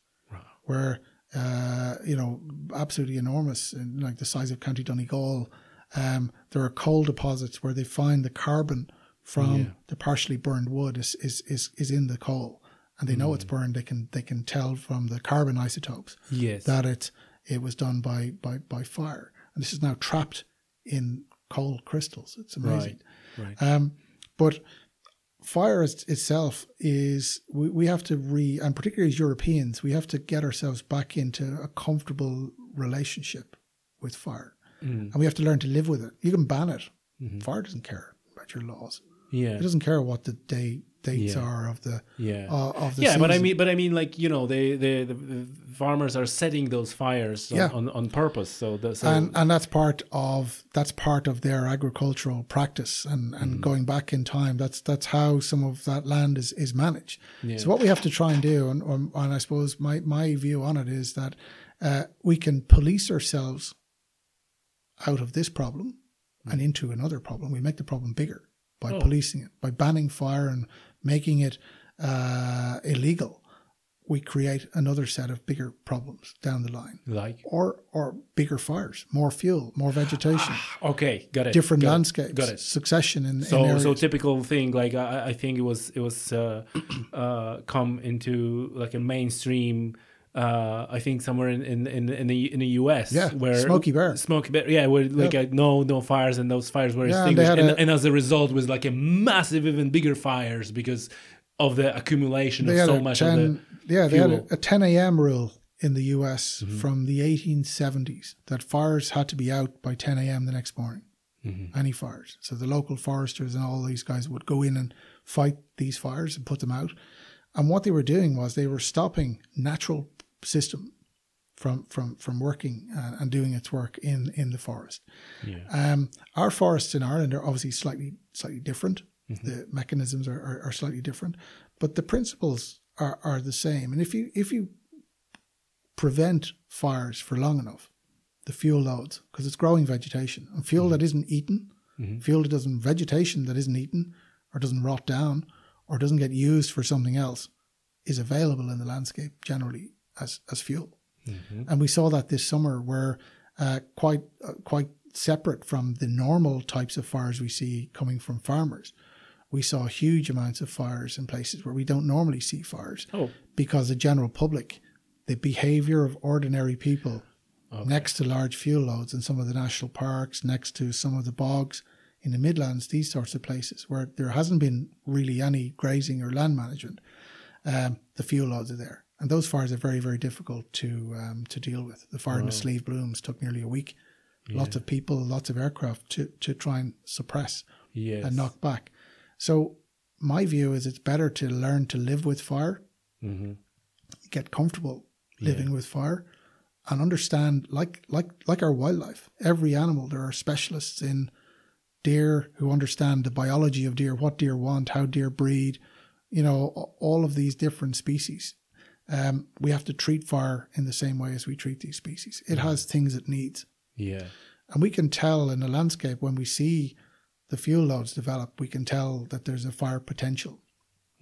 where uh, you know absolutely enormous, like the size of County Donegal. Um, there are coal deposits where they find the carbon from Yeah. the partially burned wood is, is is is in the coal, and they know it's Mm. burned. They can they can tell from the carbon isotopes yes, that it it was done by by by fire, and this is now trapped in coal crystals. It's amazing. right, right. Um, but fire is, itself is we, we have to re and particularly as Europeans we have to get ourselves back into a comfortable relationship with fire, Mm. and we have to learn to live with it. You can ban it. Mm-hmm. Fire doesn't care about your laws. yeah, It doesn't care what the day dates Yeah. are of the yeah. uh, of the yeah, but I mean, but I mean, like you know, they, the farmers are setting those fires on, Yeah. on, on purpose. So, the, so and and that's part of that's part of their agricultural practice and and Mm-hmm. going back in time that's that's how some of that land is is managed Yeah. so what we have to try and do and and and i suppose my my view on it is that uh, we can police ourselves out of this problem Mm. and into another problem we make the problem bigger by Oh. policing it by banning fire and making it uh, illegal, we create another set of bigger problems down the line. Like or or bigger fires, more fuel, more vegetation. okay, got it. Different got landscapes, It, got it. succession in, So in so typical thing like I, I think it was it was uh, uh, come into like a mainstream. Uh, I think somewhere in, in, in, in the in the U.S. Yeah, where Smokey Bear. Smokey Bear, yeah, where like uh, no no fires and those fires were Yeah, extinguished, and, a- and as a result was like a massive, even bigger fires because of the accumulation of so a much 10, of the yeah, they had a, a 10 a.m. rule in the U.S. Mm-hmm. from the 1870s that fires had to be out by 10 a.m. the next morning. Mm-hmm. Any fires. So the local foresters and all these guys would go in and fight these fires and put them out. And what they were doing was they were stopping natural system from from from working and, and doing its work in in the forest. Yeah. Um, our forests in Ireland are obviously slightly slightly different. Mm-hmm. The mechanisms are, are, are slightly different, but the principles are, are the same. And if you if you prevent fires for long enough, the fuel loads because it's growing vegetation and fuel mm-hmm. that isn't eaten, mm-hmm. fuel that doesn't vegetation that isn't eaten or doesn't rot down or doesn't get used for something else is available in the landscape generally as as fuel. And we saw that this summer, where uh, quite uh, quite separate from the normal types of fires we see coming from farmers, we saw huge amounts of fires in places where we don't normally see fires Oh, because the general public, the behavior of ordinary people next to large fuel loads in some of the national parks, next to some of the bogs in the Midlands, these sorts of places where there hasn't been really any grazing or land management, um, the fuel loads are there. And those fires are very, very difficult to um, to deal with. The fire in the Slieve Blooms took nearly a week. Lots of people, lots of aircraft to, to try and suppress yes. and knock back. So my view is it's better to learn to live with fire, hmm get comfortable living with fire, and understand like like like our wildlife. Every animal, there are specialists in deer who understand the biology of deer, what deer want, how deer breed, you know, all of these different species. Um, we have to treat fire in the same way as we treat these species. It mm. has things it needs. Yeah. And we can tell in the landscape when we see the fuel loads develop, we can tell that there's a fire potential.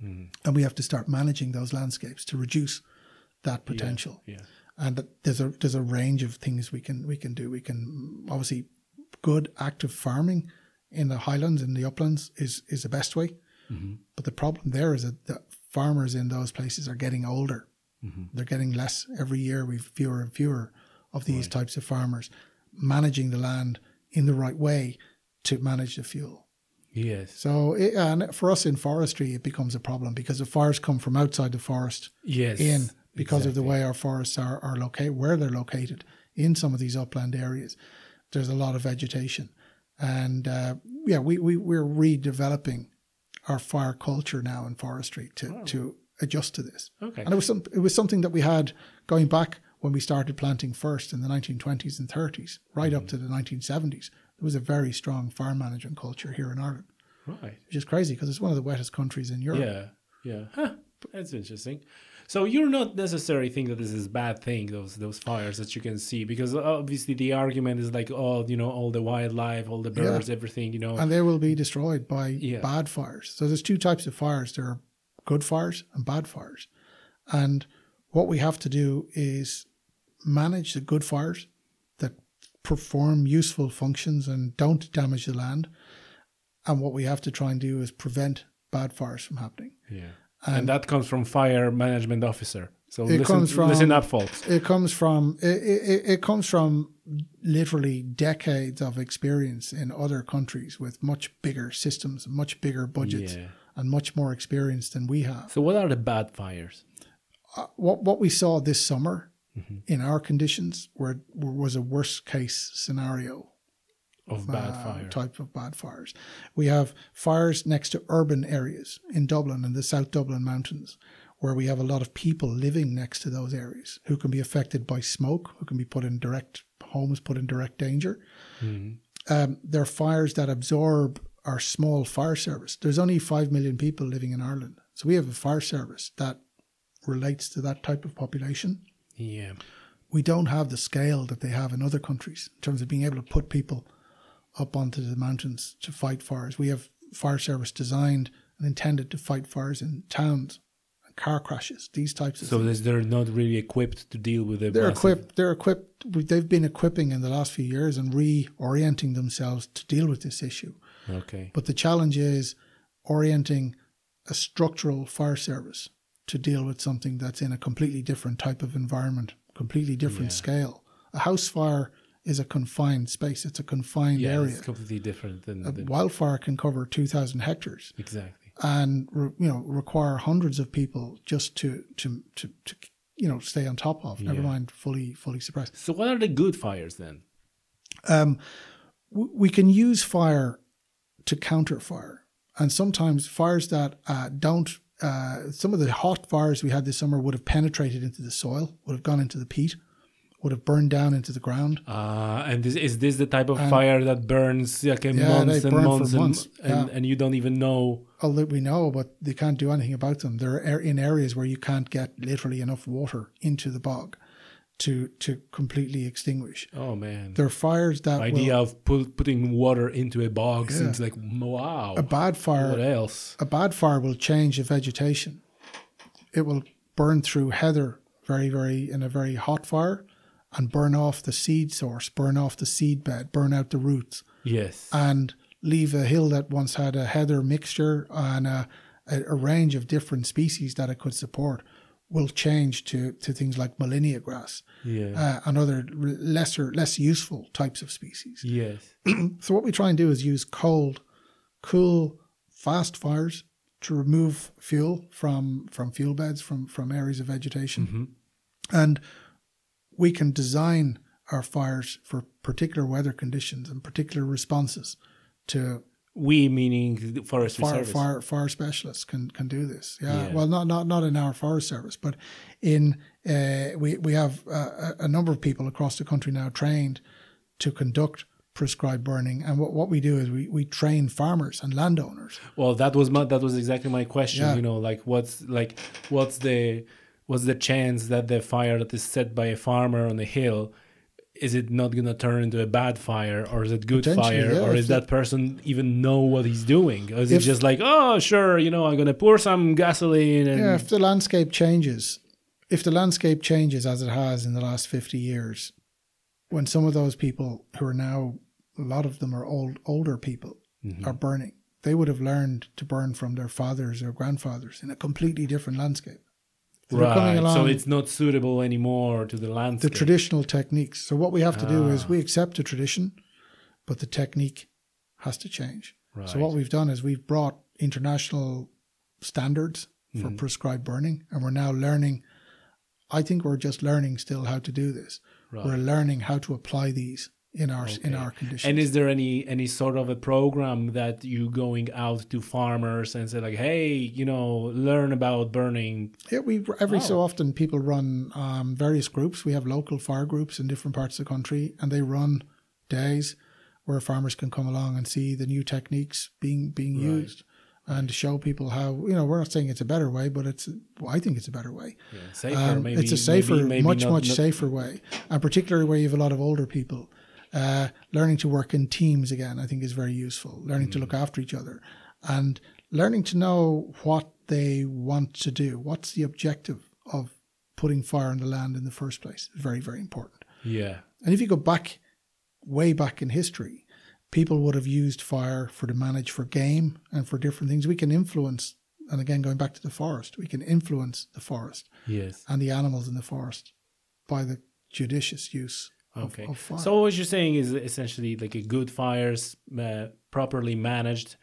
Mm. And we have to start managing those landscapes to reduce that potential. Yeah. And that there's a there's a range of things we can we can do. We can obviously good active farming in the highlands and the uplands is is the best way. Mm-hmm. But the problem there is that the farmers in those places are getting older. They're getting less every year. We've fewer and fewer of these types of farmers managing the land in the right way to manage the fuel. Yes. So, it, and for us in forestry, it becomes a problem because the fires come from outside the forest Yes. in because of the way our forests are, are located, where they're located in some of these upland areas. There's a lot of vegetation. And uh, yeah, we, we, we're redeveloping our fire culture now in forestry to, to adjust to this. Okay. And it was, some, it was something that we had going back when we started planting first in the 1920s and 30s, right up mm-hmm. to the 1970s. There was a very strong farm management culture here in Ireland, Right. which is crazy because it's one of the wettest countries in Europe. Yeah. Yeah. Huh. That's interesting. So you're not necessarily think that this is a bad thing, those those fires that you can see, because obviously the argument is like, oh, you know, all the wildlife, all the birds, everything, you know. and they will be destroyed by Yeah. bad fires. So there's two types of fires. There are good fires and bad fires. And what we have to do is manage the good fires that perform useful functions and don't damage the land. And what we have to try and do is prevent bad fires from happening. yeah. And, that comes from fire management officer. So It listen, comes from- listen up, folks. It comes from it, it, it comes from literally decades of experience in other countries with much bigger systems, much bigger budgets, Yeah. And much more experience than we have. So what are the bad fires? Uh, what what we saw this summer in our conditions were, was a worst case scenario Of bad uh, fire. type of bad fires. We have fires next to urban areas in Dublin and the South Dublin mountains, where we have a lot of people living next to those areas who can be affected by smoke, who can be put in direct homes, put in direct danger. Um, they're fires that absorb our small fire service. There's only five million people living in Ireland, so we have a fire service that relates to that type of population Yeah. we don't have the scale that they have in other countries in terms of being able to put people up onto the mountains to fight fires. We have fire service designed and intended to fight fires in towns and car crashes. These types of so things. they're not really equipped to deal with the. They're massive- equipped. They're equipped. They've been equipping in the last few years and reorienting themselves to deal with this issue. Okay. But the challenge is orienting a structural fire service to deal with something that's in a completely different type of environment, completely different Yeah. scale. A house fire is a confined space. It's a confined Yeah, area. it's completely different than, A than wildfire can cover 2,000 hectares exactly. and re- you know require hundreds of people just to to to, to you know stay on top of. Never Yeah. mind fully fully suppressed. So what are the good fires then? Um, w- we can use fire to counter fire, and sometimes fires that uh, don't. Uh, some of the hot fires we had this summer would have penetrated into the soil, would have gone into the peat, would have burned down into the ground. Uh, and this, is this the type of fire that burns like Yeah, months and months and, months, and, yeah. and you don't even know? That we know, but they can't do anything about them. They're in areas where you can't get literally enough water into the bog to to completely extinguish. Oh man, there are fires that idea will, of pu- putting water into a bog Yeah. seems like wow. a bad fire what else? a bad fire will change the vegetation. It will burn through heather very, very in a very hot fire and burn off the seed source, burn off the seed bed, burn out the roots, Yes. and leave a hill that once had a heather mixture and a, a, a range of different species that it could support will change to, to things like Molinia grass yeah. uh, and other lesser, less useful types of species. yes. So what we try and do is use cold, cool, fast fires to remove fuel from from fuel beds from from areas of vegetation, and we can design our fires for particular weather conditions and particular responses to We meaning the forestry fire service. fire fire specialists can can do this. Yeah. Yeah. Well, not not not in our forest service, but in uh, we we have uh, a a number of people across the country now trained to conduct prescribed burning, and what what we do is we we train farmers and landowners. Well, that was my, that was exactly my question. Yeah. You know, like what's like what's the what's the chance that the fire that is set by a farmer on a hill is it not gonna turn into a bad fire or is it good fire yeah, or is that person even know what he's doing or is it just like oh sure you know I'm gonna pour some gasoline and Yeah, if the landscape changes, if the landscape changes as it has in the last 50 years, when some of those people who are now, a lot of them are old, older people, Mm-hmm. are burning, they would have learned to burn from their fathers or grandfathers in a completely different landscape. So they're coming right so it's not suitable anymore to the landscape. The traditional techniques. So what we have to do Ah. is we accept the tradition, but the technique has to change. right. So what we've done is we've brought international standards for Mm-hmm. prescribed burning, and we're now learning. I think we're just learning still how to do this. We're learning how to apply these in our in our conditions. And is there any any sort of a program that you going out to farmers and say like, hey, you know, learn about burning? yeah, we every so Oh. often people run um, various groups. We have local fire groups in different parts of the country, and they run days where farmers can come along and see the new techniques being being used. And show people how you know we're not saying it's a better way, but it's well, I think it's a better way. Yeah, safer, Um, maybe. it's a safer, maybe, maybe much not- much not- safer way, and particularly where you have a lot of older people. Uh, learning to work in teams again, I think, is very useful. Learning to look Mm. after each other, and learning to know what they want to do. What's the objective of putting fire on the land in the first place? Very very important. Yeah, And if you go back, way back in history, people would have used fire for to manage for game and for different things. We can influence, and again, going back to the forest, we can influence the forest yes. and the animals in the forest by the judicious use of, Okay. of fire. So what you're saying is essentially like a good fires, uh, properly managed,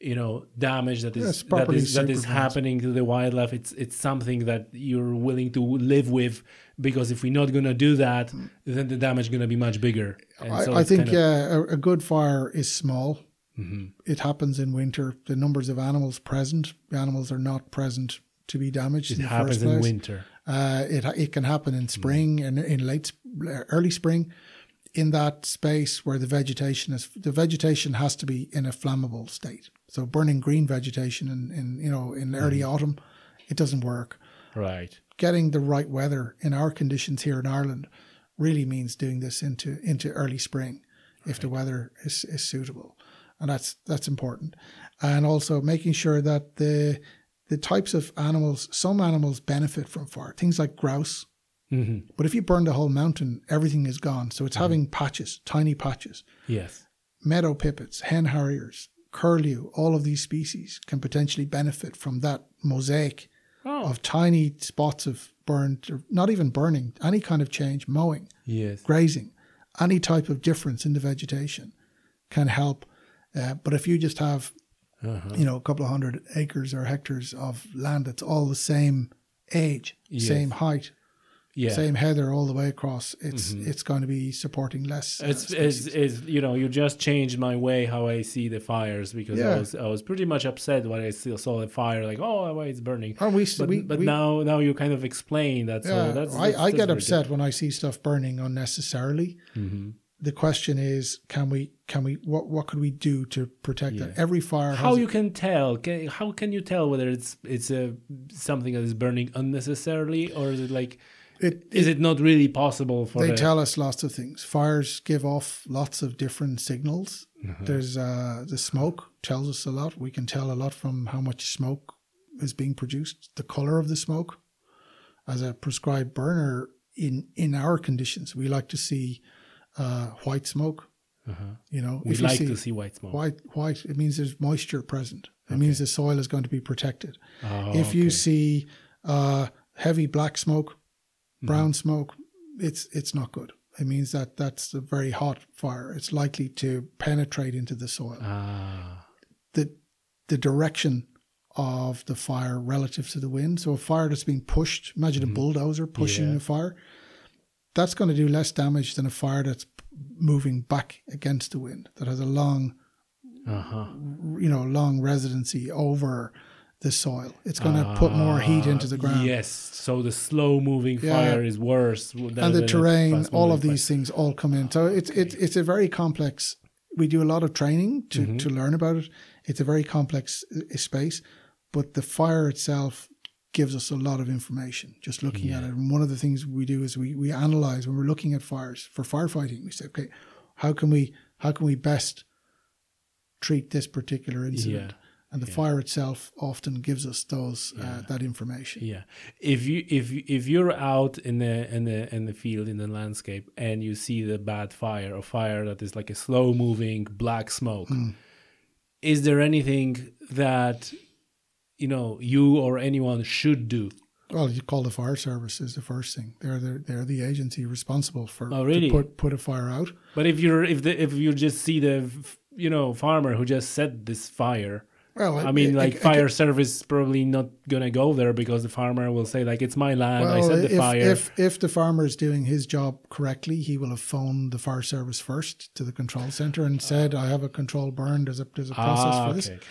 you know, damage that is Yes, that is that is happening to the wildlife. It's it's something that you're willing to live with because if we're not gonna do that, then the damage is gonna be much bigger. And I, so I think kind of- yeah, a, a good fire is small. Mm-hmm. It happens in winter. The numbers of animals present, animals are not present to be damaged it in happens in winter. Uh, it it can happen in spring and in late early spring, in that space where the vegetation is the vegetation has to be in a flammable state. So burning green vegetation in, in you know in early autumn, it doesn't work. Right. Getting the right weather in our conditions here in Ireland really means doing this into into early spring, if the weather is, is suitable. and that's that's important. And also making sure that the the types of animals, some animals benefit from fire, things like grouse. Mm-hmm. But if you burn the whole mountain, everything is gone. So it's having patches, tiny patches. Yes. Meadow pipits, hen harriers, curlew, all of these species can potentially benefit from that mosaic Oh. of tiny spots of burned, or not even burning, any kind of change, mowing, Yes. grazing, any type of difference in the vegetation can help. Uh, but if you just have, Uh-huh. you know, a couple of hundred acres or hectares of land that's all the same age, same height, Yeah. Mm-hmm. same heather all the way across, it's it's going to be supporting less. uh, It's, it's, it's you know you just changed my way how I see the fires because I was I was pretty much upset when I still saw the fire like oh why it's burning Oh, we, but, we, but we, now now you kind of explain that so yeah, that's, I, that's- I get upset when I see stuff burning unnecessarily. good. The question is, can we, can we, what, what could we do to protect that? Every fire how you can tell can, how can you tell whether it's it's a something that is burning unnecessarily or is it like it, is it not really possible for they the, tell us lots of things. Fires give off lots of different signals. Mm-hmm. There's uh, the smoke tells us a lot. We can tell a lot from how much smoke is being produced, the color of the smoke. As a prescribed burner in in our conditions, we like to see uh, white smoke. Uh-huh. You know, we if you like see to see white smoke white, white, it means there's moisture present. It means the soil is going to be protected. Oh, if you okay. see uh, heavy black smoke, Mm-hmm. brown smoke, it's it's not good. It means that that's a very hot fire. It's likely to penetrate into the soil. ah The the direction of the fire relative to the wind. So a fire that's being pushed, imagine a bulldozer pushing Mm-hmm. Yeah. a fire. That's going to do less damage than a fire that's moving back against the wind. That has a long, uh-huh you know, long residency over the soil. It's going to put more heat into the ground. Yes, so the slow moving Yeah. fire is worse. than- and the terrain, all of these things all come in. So it's it's it's a very complex. We do a lot of training to Mm-hmm. to learn about it. It's a very complex uh, space, but the fire itself gives us a lot of information just looking at it. And one of the things we do is we we analyze when we're looking at fires for firefighting. We say, okay, how can we how can we best treat this particular incident? Yeah. And the fire itself often gives us those uh, that information. Yeah, if you if if you're out in the in the in the field in the landscape and you see the bad fire or fire that is like a slow moving black smoke, Hmm. is there anything that you know you or anyone should do? Well, you call the fire service is the first thing. They're the, they're the agency responsible for Oh, really? to put put a fire out. But if you're if the if you just see the you know farmer who just set this fire. Well, I mean, it- like it- fire service probably not gonna go there because the farmer will say like it's my land. I Well, set the if, fire. if if the farmer is doing his job correctly, he will have phoned the fire service first to the control center and said, "I have a control burn. There's a there's a process ah, for this." okay, okay.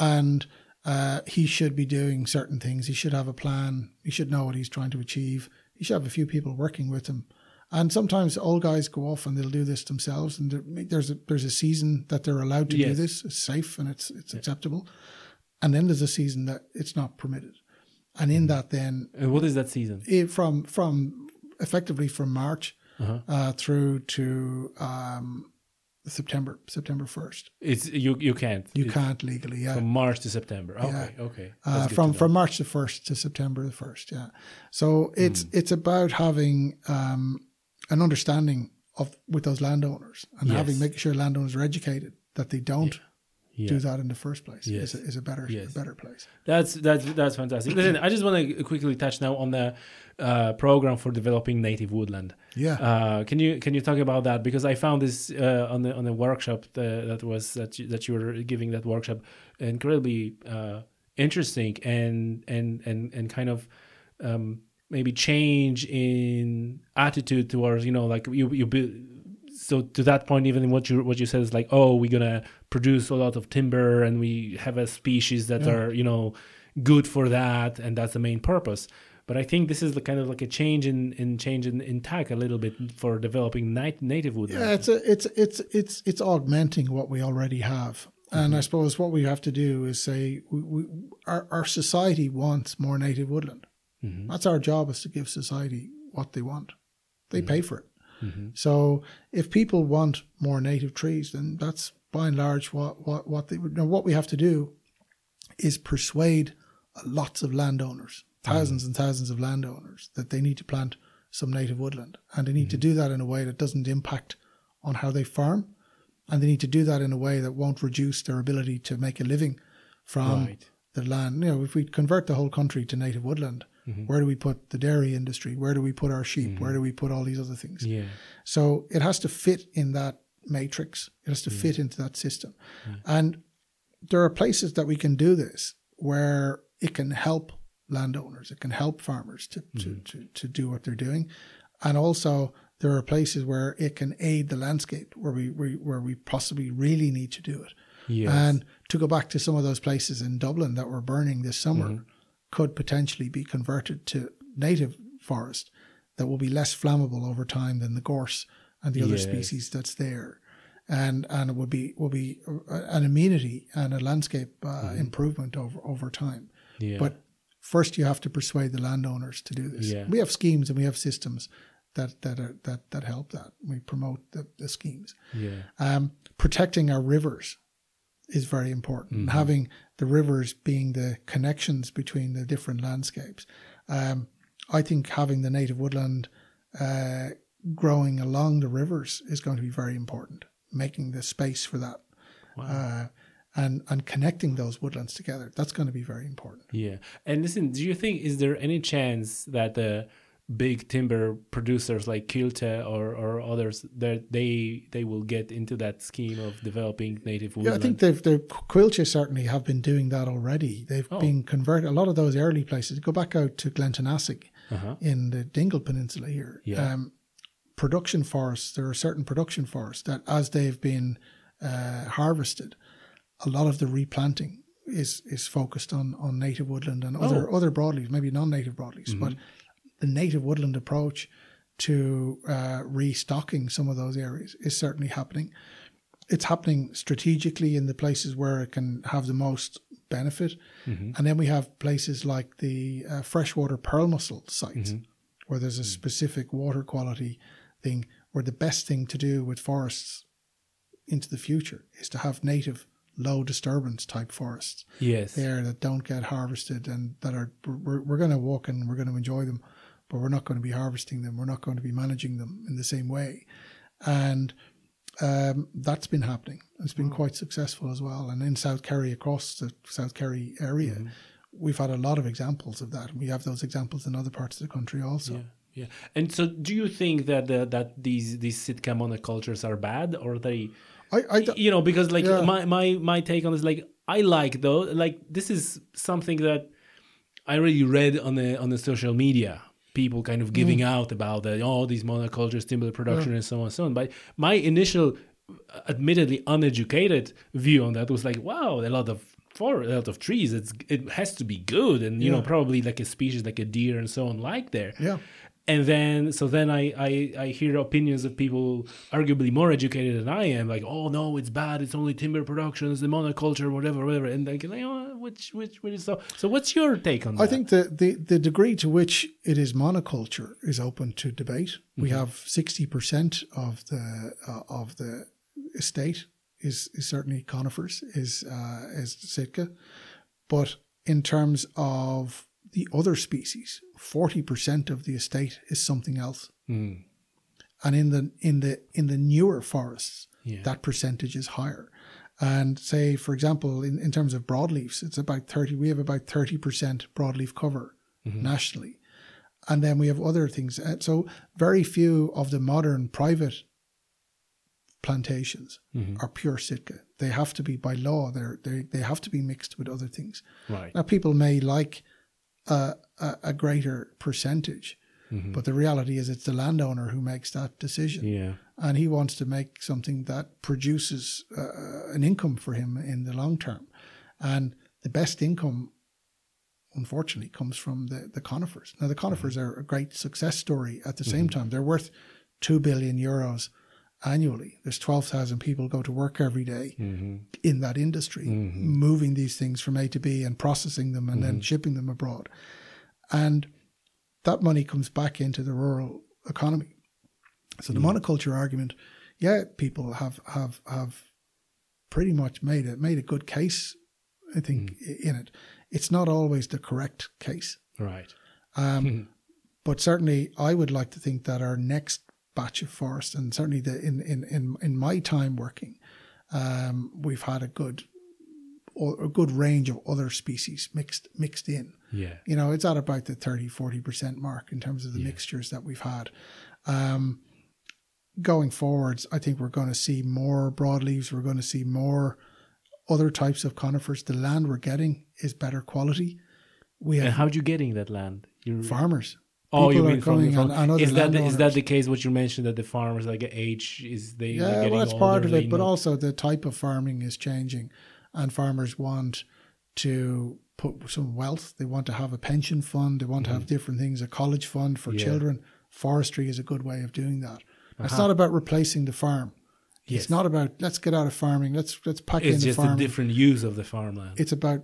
and uh, he should be doing certain things. He should have a plan. He should know what he's trying to achieve. He should have a few people working with him. And sometimes old guys go off and they'll do this themselves. And there's a there's a season that they're allowed to do this. It's safe and it's it's acceptable. And then there's a season that it's not permitted. And Mm-hmm. in that, then And what is that season? it, from from effectively from March Uh-huh. uh, through to um, September September first, It's you. You can't. you It's can't legally. Yeah. from March to September. Okay, okay. uh, from from March the first to September the first. Yeah, so it's Hmm. it's about having um, an understanding of with those landowners and having Yes. making sure landowners are educated that they don't Yeah. Do that in the first place Yes. is, a, is a better Yes. a better place. That's that's that's fantastic. Listen, I just want to quickly touch now on the uh, program for developing native woodland. Yeah, Uh, can you can you talk about that because I found this uh, on the on the workshop that, that was that you, that you were giving that workshop incredibly uh, interesting and and and and kind of um, maybe change in attitude towards you know like you you so to that point even what you what you said is like oh we're gonna produce a lot of timber and we have a species that Yeah. are you know good for that and that's the main purpose but I think this is the kind of like a change in, in change in, in tack a little bit for developing nat- native woodland. yeah. It's a, it's it's it's it's augmenting what we already have. And Mm-hmm. I suppose what we have to do is say we, we, our, our society wants more native woodland. Mhm. That's our job is to give society what they want. They Mm-hmm. pay for it. So if people want more native trees, then that's by and large, what what what they now what we have to do is persuade lots of landowners, thousands mm. and thousands of landowners, that they need to plant some native woodland, and they need mm. to do that in a way that doesn't impact on how they farm, and they need to do that in a way that won't reduce their ability to make a living from right. the land. You know, if we convert the whole country to native woodland, mm-hmm. where do we put the dairy industry? Where do we put our sheep? Mm-hmm. Where do we put all these other things? Yeah. So it has to fit in that matrix. It has to yeah. fit into that system, yeah. and there are places that we can do this where it can help landowners, it can help farmers to, mm-hmm. to, to, to do what they're doing, and also there are places where it can aid the landscape where we, we where we possibly really need to do it. Yes. And to go back to some of those places in Dublin that were burning this summer mm-hmm. could potentially be converted to native forest that will be less flammable over time than the gorse and the other yes. species that's there. And and it would be will be an amenity and a landscape uh, mm-hmm. improvement over over time. Yeah. But first, you have to persuade the landowners to do this. Yeah. We have schemes and we have systems that that are, that that help that. We promote the, the schemes. Yeah. Um, protecting our rivers is very important. Mm-hmm. Having the rivers being the connections between the different landscapes. Um, I think having the native woodland uh, growing along the rivers is going to be very important. Making the space for that. Wow. Uh, and and connecting those woodlands together that's going to be very important yeah and listen do you think is there any chance that the big timber producers like Coillte or, or others that they they will get into that scheme of developing native woodland. Yeah, I think they've the Coillte certainly have been doing that already. They've oh. been converted a lot of those early places. Go back out to Glanteenassig uh-huh. in the Dingle Peninsula here. Yeah. Um, production forests, there are certain production forests that as they've been uh, harvested, a lot of the replanting is is focused on on native woodland and other oh. other broadleaves, maybe non-native broadleaves, mm-hmm. but the native woodland approach to uh, restocking some of those areas is certainly happening. It's happening strategically in the places where it can have the most benefit. Mm-hmm. And then we have places like the uh, freshwater pearl mussel sites, mm-hmm. where there's a mm. specific water quality thing, where the best thing to do with forests into the future is to have native low disturbance type forests. Yes. There that don't get harvested and that are, we're, we're going to walk and we're going to enjoy them but we're not going to be harvesting them. We're not going to be managing them in the same way. And um, that's been happening. It's been wow. quite successful as well. And in South Kerry, across the South Kerry area, mm-hmm. we've had a lot of examples of that. We have those examples in other parts of the country also. Yeah. Yeah, and so do you think that the, that these these Sitka monocultures are bad, or they, I, I you know, because like yeah. my my my take on this, like I like though, like this is something that I already read on the on the social media people kind of giving mm. out about that all oh, these monocultures, timber production, yeah. and so on and so on. But my initial, admittedly uneducated view on that was like, wow, a lot of for a lot of trees, it's it has to be good, and you yeah. know probably like a species like a deer and so on like there. Yeah and then so then I, I i hear opinions of people arguably more educated than i am like oh no it's bad. It's only timber production. It's the monoculture whatever whatever. And like oh, which which which is so so what's your take on that? i think the, the the degree to which it is monoculture is open to debate. Mm-hmm. we have 60% of the uh, of the estate is is certainly conifers is uh is sitka. But in terms of the other species, 40% of the estate is something else. Mm. And in the in the in the newer forests, yeah. that percentage is higher. And say, for example, in, in terms of broadleafs, it's about 30, we have about 30% broadleaf cover mm-hmm. nationally. And then we have other things. Uh, so very few of the modern private plantations mm-hmm. are pure Sitka. They have to be by law. They're, they they have to be mixed with other things. Right. Now people may like a, a, a greater percentage. Mm-hmm. But the reality is, it's the landowner who makes that decision. Yeah. And he wants to make something that produces uh, an income for him in the long term. And the best income, unfortunately, comes from the, the conifers. Now, the conifers mm-hmm. are a great success story at the same mm-hmm. time. They're worth 2 billion euros annually. There's 12,000 people go to work every day mm-hmm. in that industry, mm-hmm. moving these things from A to B and processing them and mm-hmm. then shipping them abroad. And that money comes back into the rural economy. So the mm. monoculture argument, yeah, people have have have pretty much made it made a good case. I think mm. in it. It's not always the correct case. Right. Um, but certainly, I would like to think that our next batch of forest, and certainly the in in in, in my time working, um, we've had a good a good range of other species mixed mixed in. Yeah. You know, it's at about the 30, 40% mark in terms of the yeah. mixtures that we've had. Um, going forwards, I think we're going to see more broadleaves. We're going to see more other types of conifers. The land we're getting is better quality. We have and how you getting that land? You're farmers. Oh, you mean from, from and, is that the, is that the case? What you mentioned that the farmers like age is they yeah, well, that's part of it, but also the type of farming is changing, and farmers want to put some wealth. They want to have a pension fund. They want mm-hmm. to have mm-hmm. different things, a college fund for yeah. children. Forestry is a good way of doing that. Uh-huh. It's not about replacing the farm. Yes. It's not about let's get out of farming. Let's let's pack it's in the farm. It's just a different use of the farmland. It's about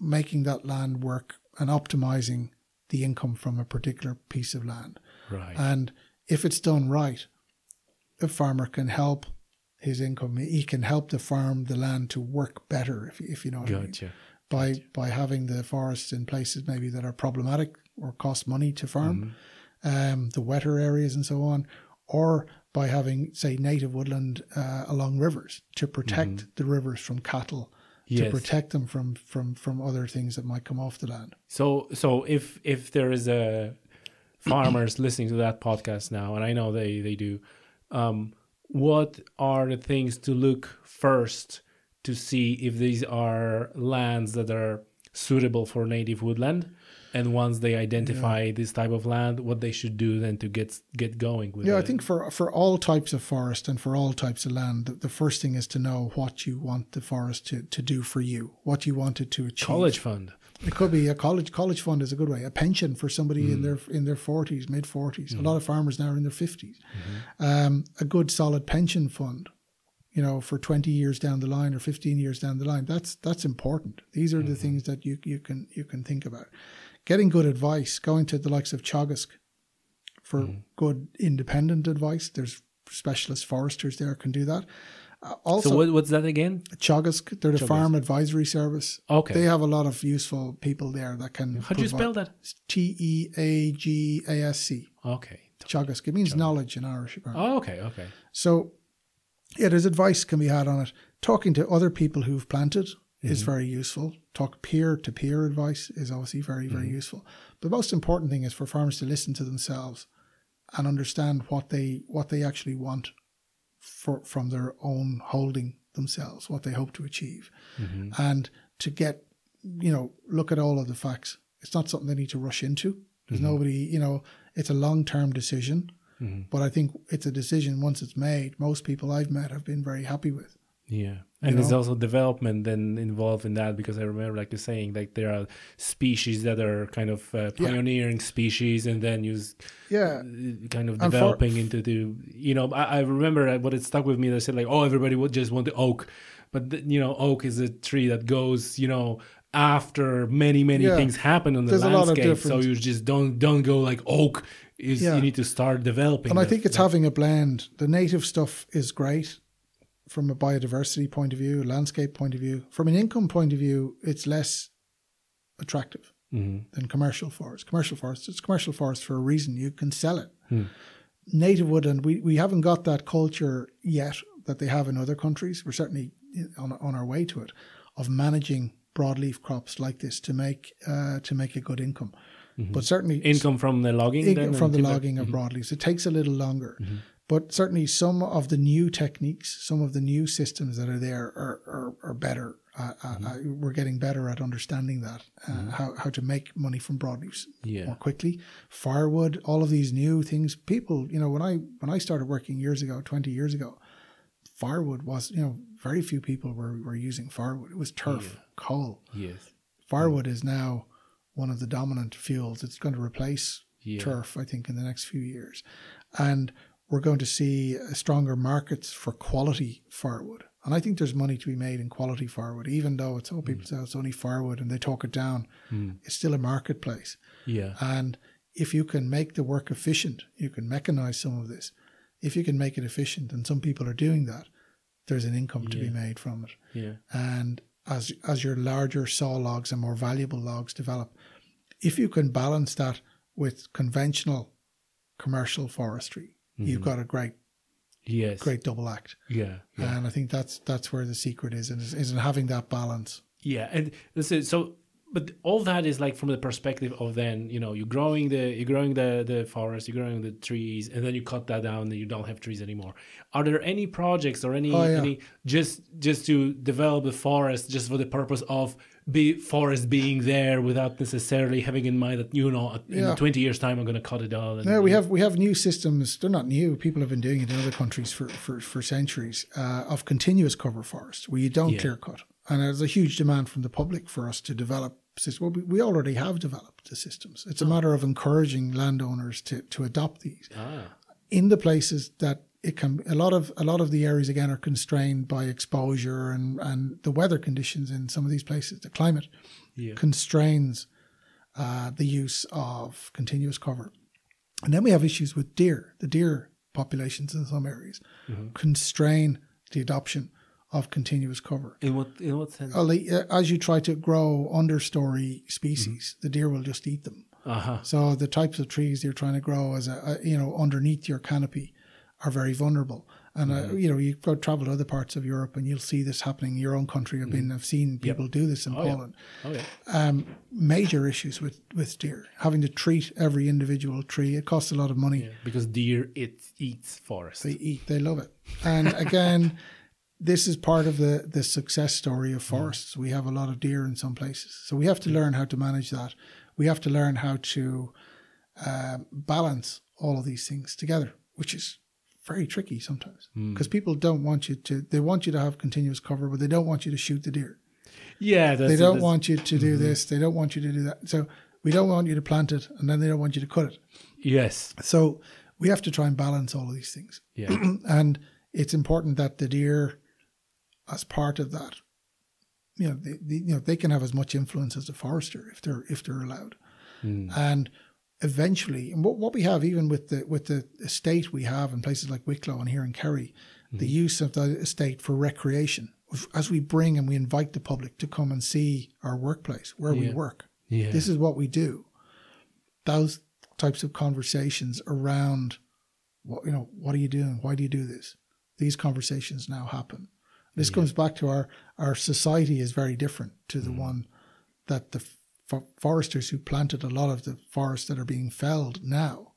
making that land work and optimizing the income from a particular piece of land. Right. And if it's done right, a farmer can help his income. He can help the farm, the land to work better, if, if you know what gotcha. I mean. By gotcha. by having the forests in places maybe that are problematic or cost money to farm, mm-hmm. um, the wetter areas and so on, or by having say native woodland uh, along rivers to protect mm-hmm. the rivers from cattle yes. to protect them from from from other things that might come off the land. So so if if there is a farmers listening to that podcast now, and I know they they do, um, what are the things to look first to see if these are lands that are suitable for native woodland? And once they identify yeah. this type of land what they should do then to get get going with it. yeah it. i think for for all types of forest and for all types of land the, the, first thing is to know what you want the forest to, to do for you what you want it to achieve college fund it could be a college college fund is a good way a pension for somebody mm. in their in their 40s mid 40s mm. a lot of farmers now are in their 50s mm-hmm. um, a good solid pension fund you know, for 20 years down the line or 15 years down the line. That's that's important. These are mm-hmm. the things that you you can you can think about getting good advice, going to the likes of Teagasc for mm. good independent advice. There's specialist foresters there can do that. Uh, also, so what, what's that again? Teagasc, they're the Teagasc. Farm Advisory Service. Okay, they have a lot of useful people there that can. How do you spell that? T E A G A S C. Okay, Teagasc. It means Teagasc. knowledge in Irish. Oh, okay, okay. So, yeah, there's advice can be had on it. Talking to other people who've planted mm-hmm. is very useful. Talk peer to peer advice is obviously very, very mm-hmm. useful. But the most important thing is for farmers to listen to themselves and understand what they what they actually want for from their own holding themselves, what they hope to achieve. Mm-hmm. And to get, you know, look at all of the facts. It's not something they need to rush into. There's mm-hmm. nobody, you know, it's a long term decision. Mm-hmm. But I think it's a decision once it's made, most people I've met have been very happy with. Yeah. And there's also development then involved in that because I remember, like you're saying, like there are species that are kind of uh, pioneering yeah. species, and then you, yeah, kind of developing for, into the, you know, I, I, remember what it stuck with me. They said like, oh, everybody would just want the oak, but the, you know, oak is a tree that goes, you know, after many many yeah. things happen on the there's landscape. So you just don't don't go like oak. Is yeah. you need to start developing. And I think it's having a blend. The native stuff is great from a biodiversity point of view, a landscape point of view. From an income point of view, it's less attractive mm-hmm. than commercial forest. Commercial forest, it's commercial forest for a reason. You can sell it. Mm. Native woodland, we, we haven't got that culture yet that they have in other countries. We're certainly on, on our way to it of managing broadleaf crops like this to make uh, to make a good income. Mm-hmm. But certainly income from the logging, income from the logging of mm-hmm. broadleaves. It takes a little longer. Mm-hmm. But certainly, some of the new techniques, some of the new systems that are there are, are, are better. Uh, mm-hmm. uh, we're getting better at understanding that, uh, mm-hmm. how, how to make money from broadleaves yeah. more quickly. Firewood, all of these new things. People, you know, when I when I started working years ago, twenty years ago, firewood was, you know, very few people were, were using firewood. It was turf, yeah. coal. Yes. Firewood is now one of the dominant fuels. It's going to replace yeah. turf, I think, in the next few years. And we're going to see stronger markets for quality firewood. And I think there's money to be made in quality firewood, even though it's all people mm. say it's only firewood and they talk it down. Mm. It's still a marketplace. Yeah. And if you can make the work efficient, you can mechanize some of this. If you can make it efficient, and some people are doing that, there's an income to be made from it. Yeah. And as as your larger saw logs and more valuable logs develop, if you can balance that with conventional commercial forestry, you've mm-hmm. got a great Yes. great double act. Yeah. Yeah. And I think that's that's where the secret is, and is, is in having that balance. Yeah, and this is so. But all that is like from the perspective of then you know you're growing the you're growing the the forest, you're growing the trees, and then you cut that down, and you don't have trees anymore. Are there any projects or any Oh, yeah. any just just to develop the forest just for the purpose of be forest being there without necessarily having in mind that you know in Yeah. 20 years time I'm going to cut it all. And, Yeah, we have we have new systems. They're not new. People have been doing it in other countries for for, for centuries uh, of continuous cover forest where you don't Yeah. clear cut, and there's a huge demand from the public for us to develop systems. Well, we, we already have developed the systems. It's a matter of encouraging landowners to to adopt these ah in the places that it can. A lot of a lot of the areas again are constrained by exposure and and the weather conditions in some of these places. The climate yeah constrains uh, the use of continuous cover. And then we have issues with deer. The deer populations in some areas constrain the adoption of continuous cover. in what in what sense? Uh, As you try to grow understory species, the deer will just eat them. Uh huh. So the types of trees you're trying to grow as a, a you know underneath your canopy are very vulnerable. And uh, you know you go travel to other parts of Europe and you'll see this happening in your own country. I've been I've seen people do this in Oh, yeah. Poland Oh yeah. um, major issues with, with deer. Having to treat every individual tree, it costs a lot of money. yeah. Because deer it eats forest. They eat, they love it. And again, this is part of the, the success story of forests. We have a lot of deer in some places. So we have to learn how to manage that. We have to learn how to um, balance all of these things together, which is very tricky sometimes hmm. because people don't want you to, they want you to have continuous cover, but they don't want you to shoot the deer. yeah, that's, They don't want you to do mm-hmm. this. They don't want you to do that. So we don't want you to plant it, and then they don't want you to cut it. Yes. So we have to try and balance all of these things. Yeah. and it's important that the deer, as part of that, you know, they, they, you know, they can have as much influence as the forester if they're if they're allowed. Hmm. And eventually, and what, what we have, even with the with the estate we have in places like Wicklow and here in Kerry, the mm-hmm. use of the estate for recreation, as we bring and we invite the public to come and see our workplace where we work. Yeah. This is what we do. Those types of conversations around what you know, what are you doing? Why do you do this? These conversations now happen. This comes back to our our society is very different to the mm. one that the foresters who planted a lot of the forests that are being felled now.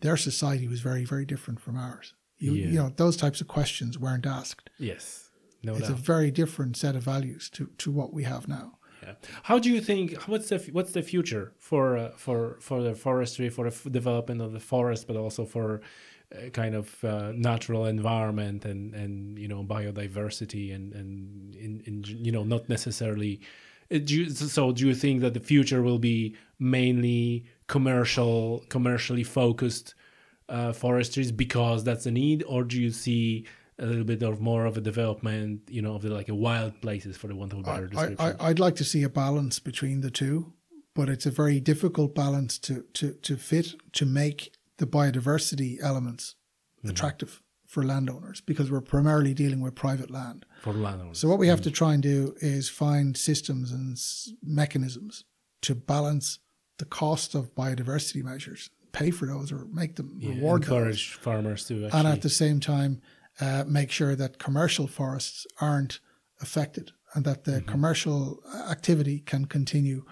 Their society was very very different from ours. You, Yeah. you know those types of questions weren't asked. Yes. No It's a very different set of values to to what we have now. Yeah. How do you think? What's the what's the future for uh, for for the forestry, for the f- development of the forest, but also for uh, kind of uh, natural environment and and you know biodiversity and and in, in you know not necessarily. Uh, Do you, so do you think that the future will be mainly commercial, commercially focused uh, forestries because that's a need, or do you see a little bit of more of a development, you know, of the like a wild places for the want of a better I, description? I, I'd like to see a balance between the two, but it's a very difficult balance to, to, to fit to make the biodiversity elements attractive for landowners because we're primarily dealing with private land. for landowners. So what we have to try and do is find systems and s- mechanisms to balance the cost of biodiversity measures, pay for those or make them Yeah, reward those encourage farmers to actually. and at the same time uh, make sure that commercial forests aren't affected and that the commercial activity can continue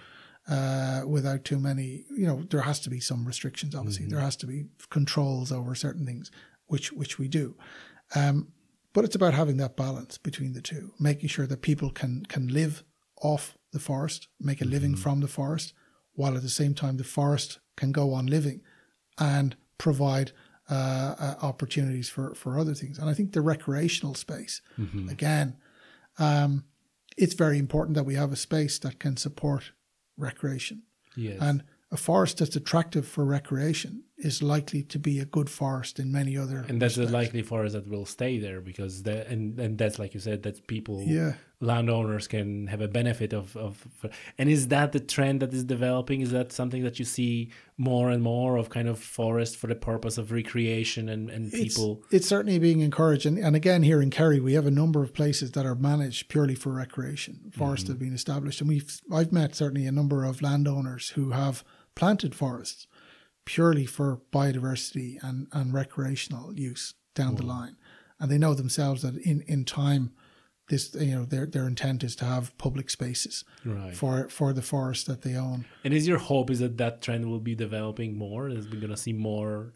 uh, without too many. You know, there has to be some restrictions. Obviously, there has to be controls over certain things, which which we do. Um, but it's about having that balance between the two, making sure that people can can live off the forest, make a living from the forest, while at the same time the forest can go on living and provide uh, uh, opportunities for, for other things. And I think the recreational space, again, um, it's very important that we have a space that can support recreation. yes. And a forest that's attractive for recreation is likely to be a good forest in many other. And that's respects. a likely forest that will stay there because the and and that's like you said that people Yeah. landowners can have a benefit of of. And is that the trend that is developing? Is that something that you see more and more of kind of forest for the purpose of recreation and and people? it's certainly being encouraged, and, and again here in Kerry, we have a number of places that are managed purely for recreation. Forests mm-hmm. have been established, and we've I've met certainly a number of landowners who have planted forests purely for biodiversity and, and recreational use down the mm. line, and they know themselves that in in time, this you know their their intent is to have public spaces Right. for for the forest that they own. And is your hope is that that trend will be developing more? Is we're gonna see more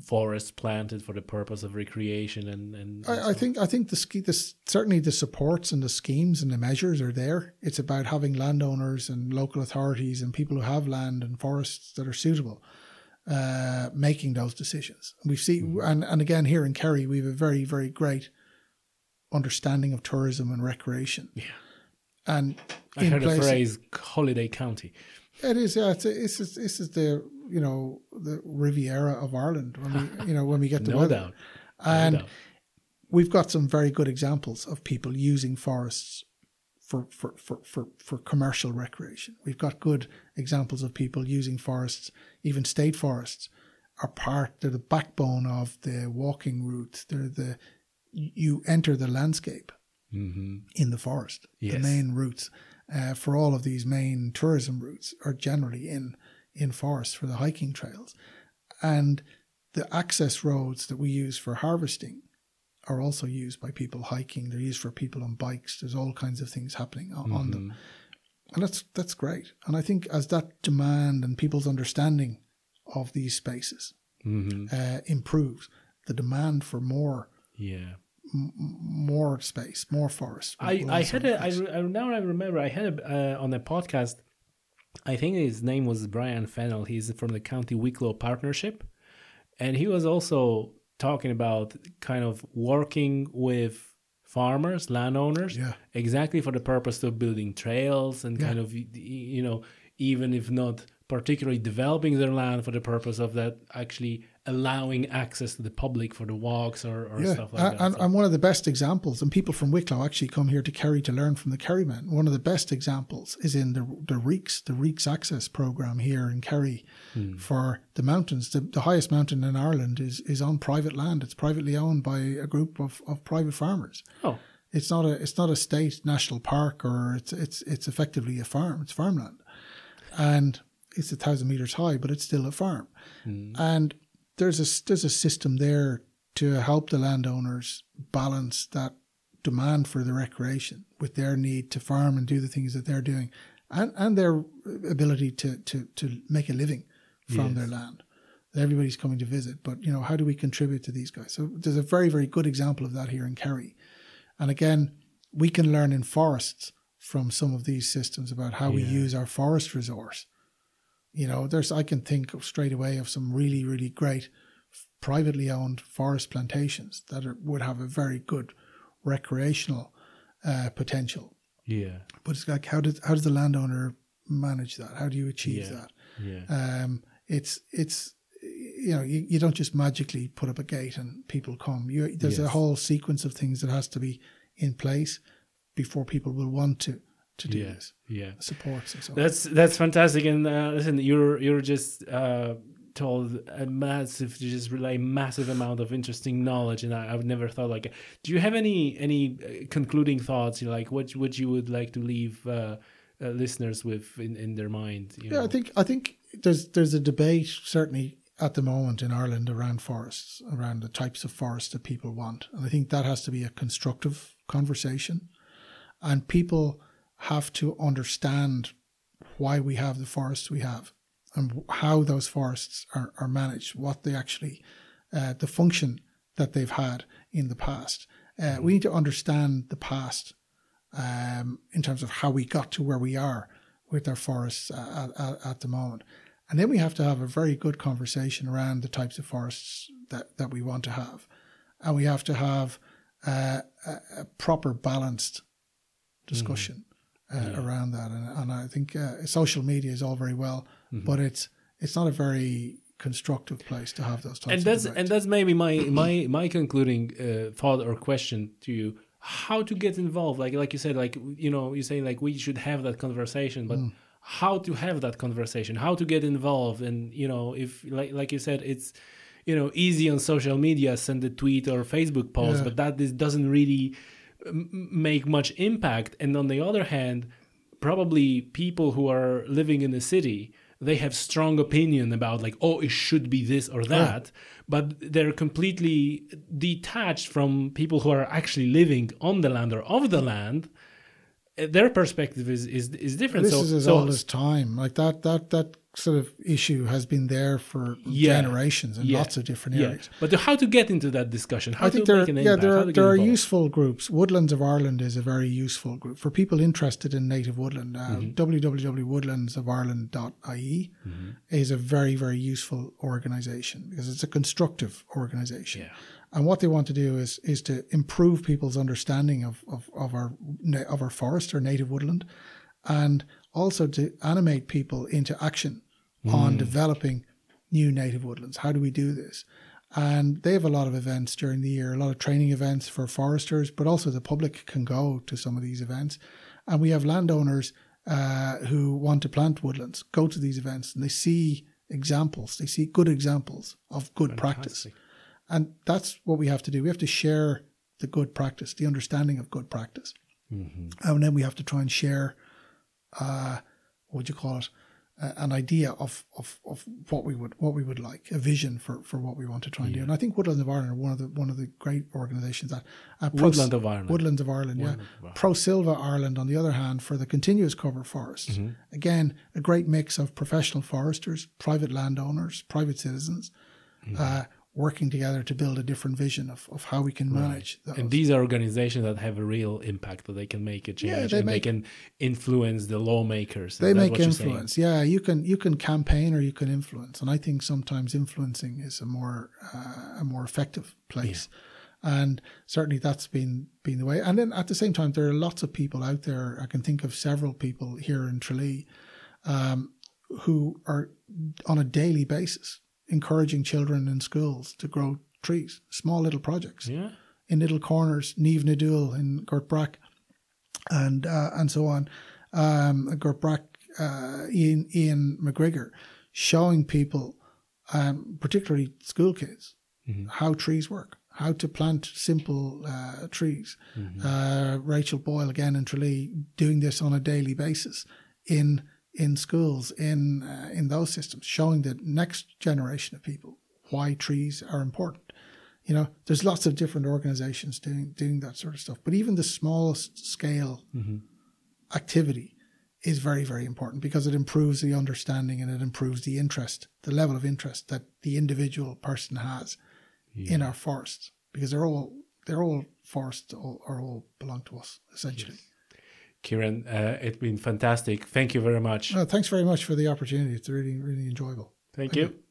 forests planted for the purpose of recreation and and, and I, I think I think the ski this certainly the supports and the schemes and the measures are there. It's about having landowners and local authorities and people who have land and forests that are suitable uh, making those decisions. We see and and again here in Kerry we have a very very great understanding of tourism and recreation. Yeah. And I heard the places- phrase "holiday county." it is. Yeah, it's, it's, it's this is the you know the Riviera of Ireland when we you know when we get the No weather. doubt. No And doubt. we've got some very good examples of people using forests for, for, for, for, for commercial recreation. We've got good examples of people using forests, even state forests are part, they're the backbone of the walking route. They're the, you enter the landscape hmm in the forest. Yes. The main routes uh, for all of these main tourism routes are generally in, in forests for the hiking trails. And the access roads that we use for harvesting are also used by people hiking. They're used for people on bikes. There's all kinds of things happening on, on them, and that's that's great. And I think as that demand and people's understanding of these spaces hmm uh, improves, the demand for more Yeah. more space, more forest. I, I had a I, re- now I remember I had a uh, on a podcast. I think his name was Brian Fennell. He's from the County Wicklow Partnership, and he was also talking about kind of working with farmers, landowners, Yeah. exactly for the purpose of building trails and Yeah. kind of you know even if not particularly developing their land for the purpose of that actually allowing access to the public for the walks or, or Yeah, stuff like and, that. and, So- and one of the best examples, and people from Wicklow actually come here to Kerry to learn from the Kerrymen. One of the best examples is in the the Reeks, the Reeks Access program here in Kerry Hmm. for the mountains. The, the highest mountain in Ireland is is on private land. It's privately owned by a group of, of private farmers. oh, It's not a it's not a state national park or it's it's it's effectively a farm. It's farmland, and it's a thousand meters high, but it's still a farm. And there's a there's a system there to help the landowners balance that demand for the recreation with their need to farm and do the things that they're doing, and and their ability to to to make a living from Yes. their land. Everybody's coming to visit, but you know how do we contribute to these guys? So there's a very very good example of that here in Kerry. And again, we can learn in forests from some of these systems about how we use our forest resource. You know, there's I can think of straight away of some really, really great privately owned forest plantations that are, would have a very good recreational uh, potential. yeah, But it's like how does how does the landowner manage that? How do you achieve Yeah. that? yeah. Um, it's it's you know you, you don't just magically put up a gate and people come. You, there's a whole sequence of things that has to be in place before people will want to to do yeah, this. yeah. Supports and so. That's that's fantastic. And uh, listen, you're you're just uh, told a massive, you just relay massive amount of interesting knowledge, and I, I've never thought like. Do you have any any uh, concluding thoughts? You know, like what what you would like to leave uh, uh, listeners with in, in their mind? You Yeah, know? I think I think there's there's a debate certainly at the moment in Ireland around forests, around the types of forests that people want, and I think that has to be a constructive conversation, and people have to understand why we have the forests we have and how those forests are, are managed, what they actually, uh, the function that they've had in the past. Uh, we need to understand the past um, in terms of how we got to where we are with our forests at, at, at the moment. And then we have to have a very good conversation around the types of forests that, that we want to have. And we have to have uh, a, a proper balanced discussion uh, around that. And, and I think uh, social media is all very well, but it's it's not a very constructive place to have those types and that's of and that's maybe my my my concluding uh, thought or question to you. How to get involved? Like like you said like you know you say like we should have that conversation but mm. how to have that conversation? How to get involved? And you know if like like you said it's you know easy on social media send a tweet or facebook post yeah. but that is, doesn't really make much impact. And on the other hand probably people who are living in the city they have strong opinion about like oh it should be this or that. But they're completely detached from people who are actually living on the land or of the land. Their perspective is is, is different. This so, is as so, old as time. Like that that that sort of issue has been there for yeah, generations in yeah, lots of different areas. Yeah. But how to get into that discussion? How I think there, yeah, there are, there are useful groups. Woodlands of Ireland is a very useful group for people interested in native woodland. Uh, mm-hmm. www.woodlandsofireland.ie mm-hmm. is a very very useful organisation because it's a constructive organisation. Yeah. And what they want to do is is to improve people's understanding of, of, of our of our forest or native woodland, and also to animate people into action mm. on developing new native woodlands. How do we do this? And they have a lot of events during the year, a lot of training events for foresters, but also the public can go to some of these events. And we have landowners uh, who want to plant woodlands go to these events and they see examples, they see good examples of good Fantastic. practice. And that's what we have to do. We have to share the good practice, the understanding of good practice. Mm-hmm. And then we have to try and share uh, what would you call it? Uh, an idea of, of, of what we would what we would like, a vision for, for what we want to try and yeah. do. And I think Woodlands of Ireland are one of the one of the great organisations that uh, Woodland of Ireland, Woodlands of Ireland, Woodland yeah. Pro Silva Ireland, on the other hand, for the continuous cover forests. Mm-hmm. Again, a great mix of professional foresters, private landowners, private citizens. Mm-hmm. Uh, working together to build a different vision of, of how we can manage right. And these are organizations that have a real impact that they can make a change yeah, they and make, they can influence the lawmakers. They make influence. Yeah, you can you can campaign or you can influence. And I think sometimes influencing is a more uh, a more effective place. Yeah. And certainly that's been been the way. And then at the same time, there are lots of people out there. I can think of several people here in Tralee um, who are on a daily basis encouraging children in schools to grow trees, small little projects. Yeah. In little corners, Neve Nadul in Gortbrack and uh, and so on. Um, Gortbrack, uh, Ian, Ian McGrigor, showing people, um, particularly school kids, mm-hmm. how trees work, how to plant simple uh, trees. Mm-hmm. Uh, Rachel Boyle, again in Tralee, doing this on a daily basis in in schools in uh, in those systems, showing the next generation of people why trees are important. You know, there's lots of different organizations doing doing that sort of stuff, but even the smallest scale mm-hmm. activity is very very important because it improves the understanding and it improves the interest, the level of interest that the individual person has yeah. in our forests because they're all they're all forests all, are all belong to us essentially. Yes. Ciaran, uh, it's been fantastic. Thank you very much. No, thanks very much for the opportunity. It's really, really enjoyable. Thank, Thank you. you.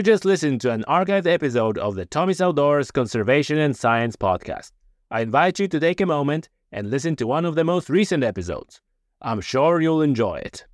You just listened to an archived episode of the Tommy's Outdoors Conservation and Science podcast. I invite you to take a moment and listen to one of the most recent episodes. I'm sure you'll enjoy it.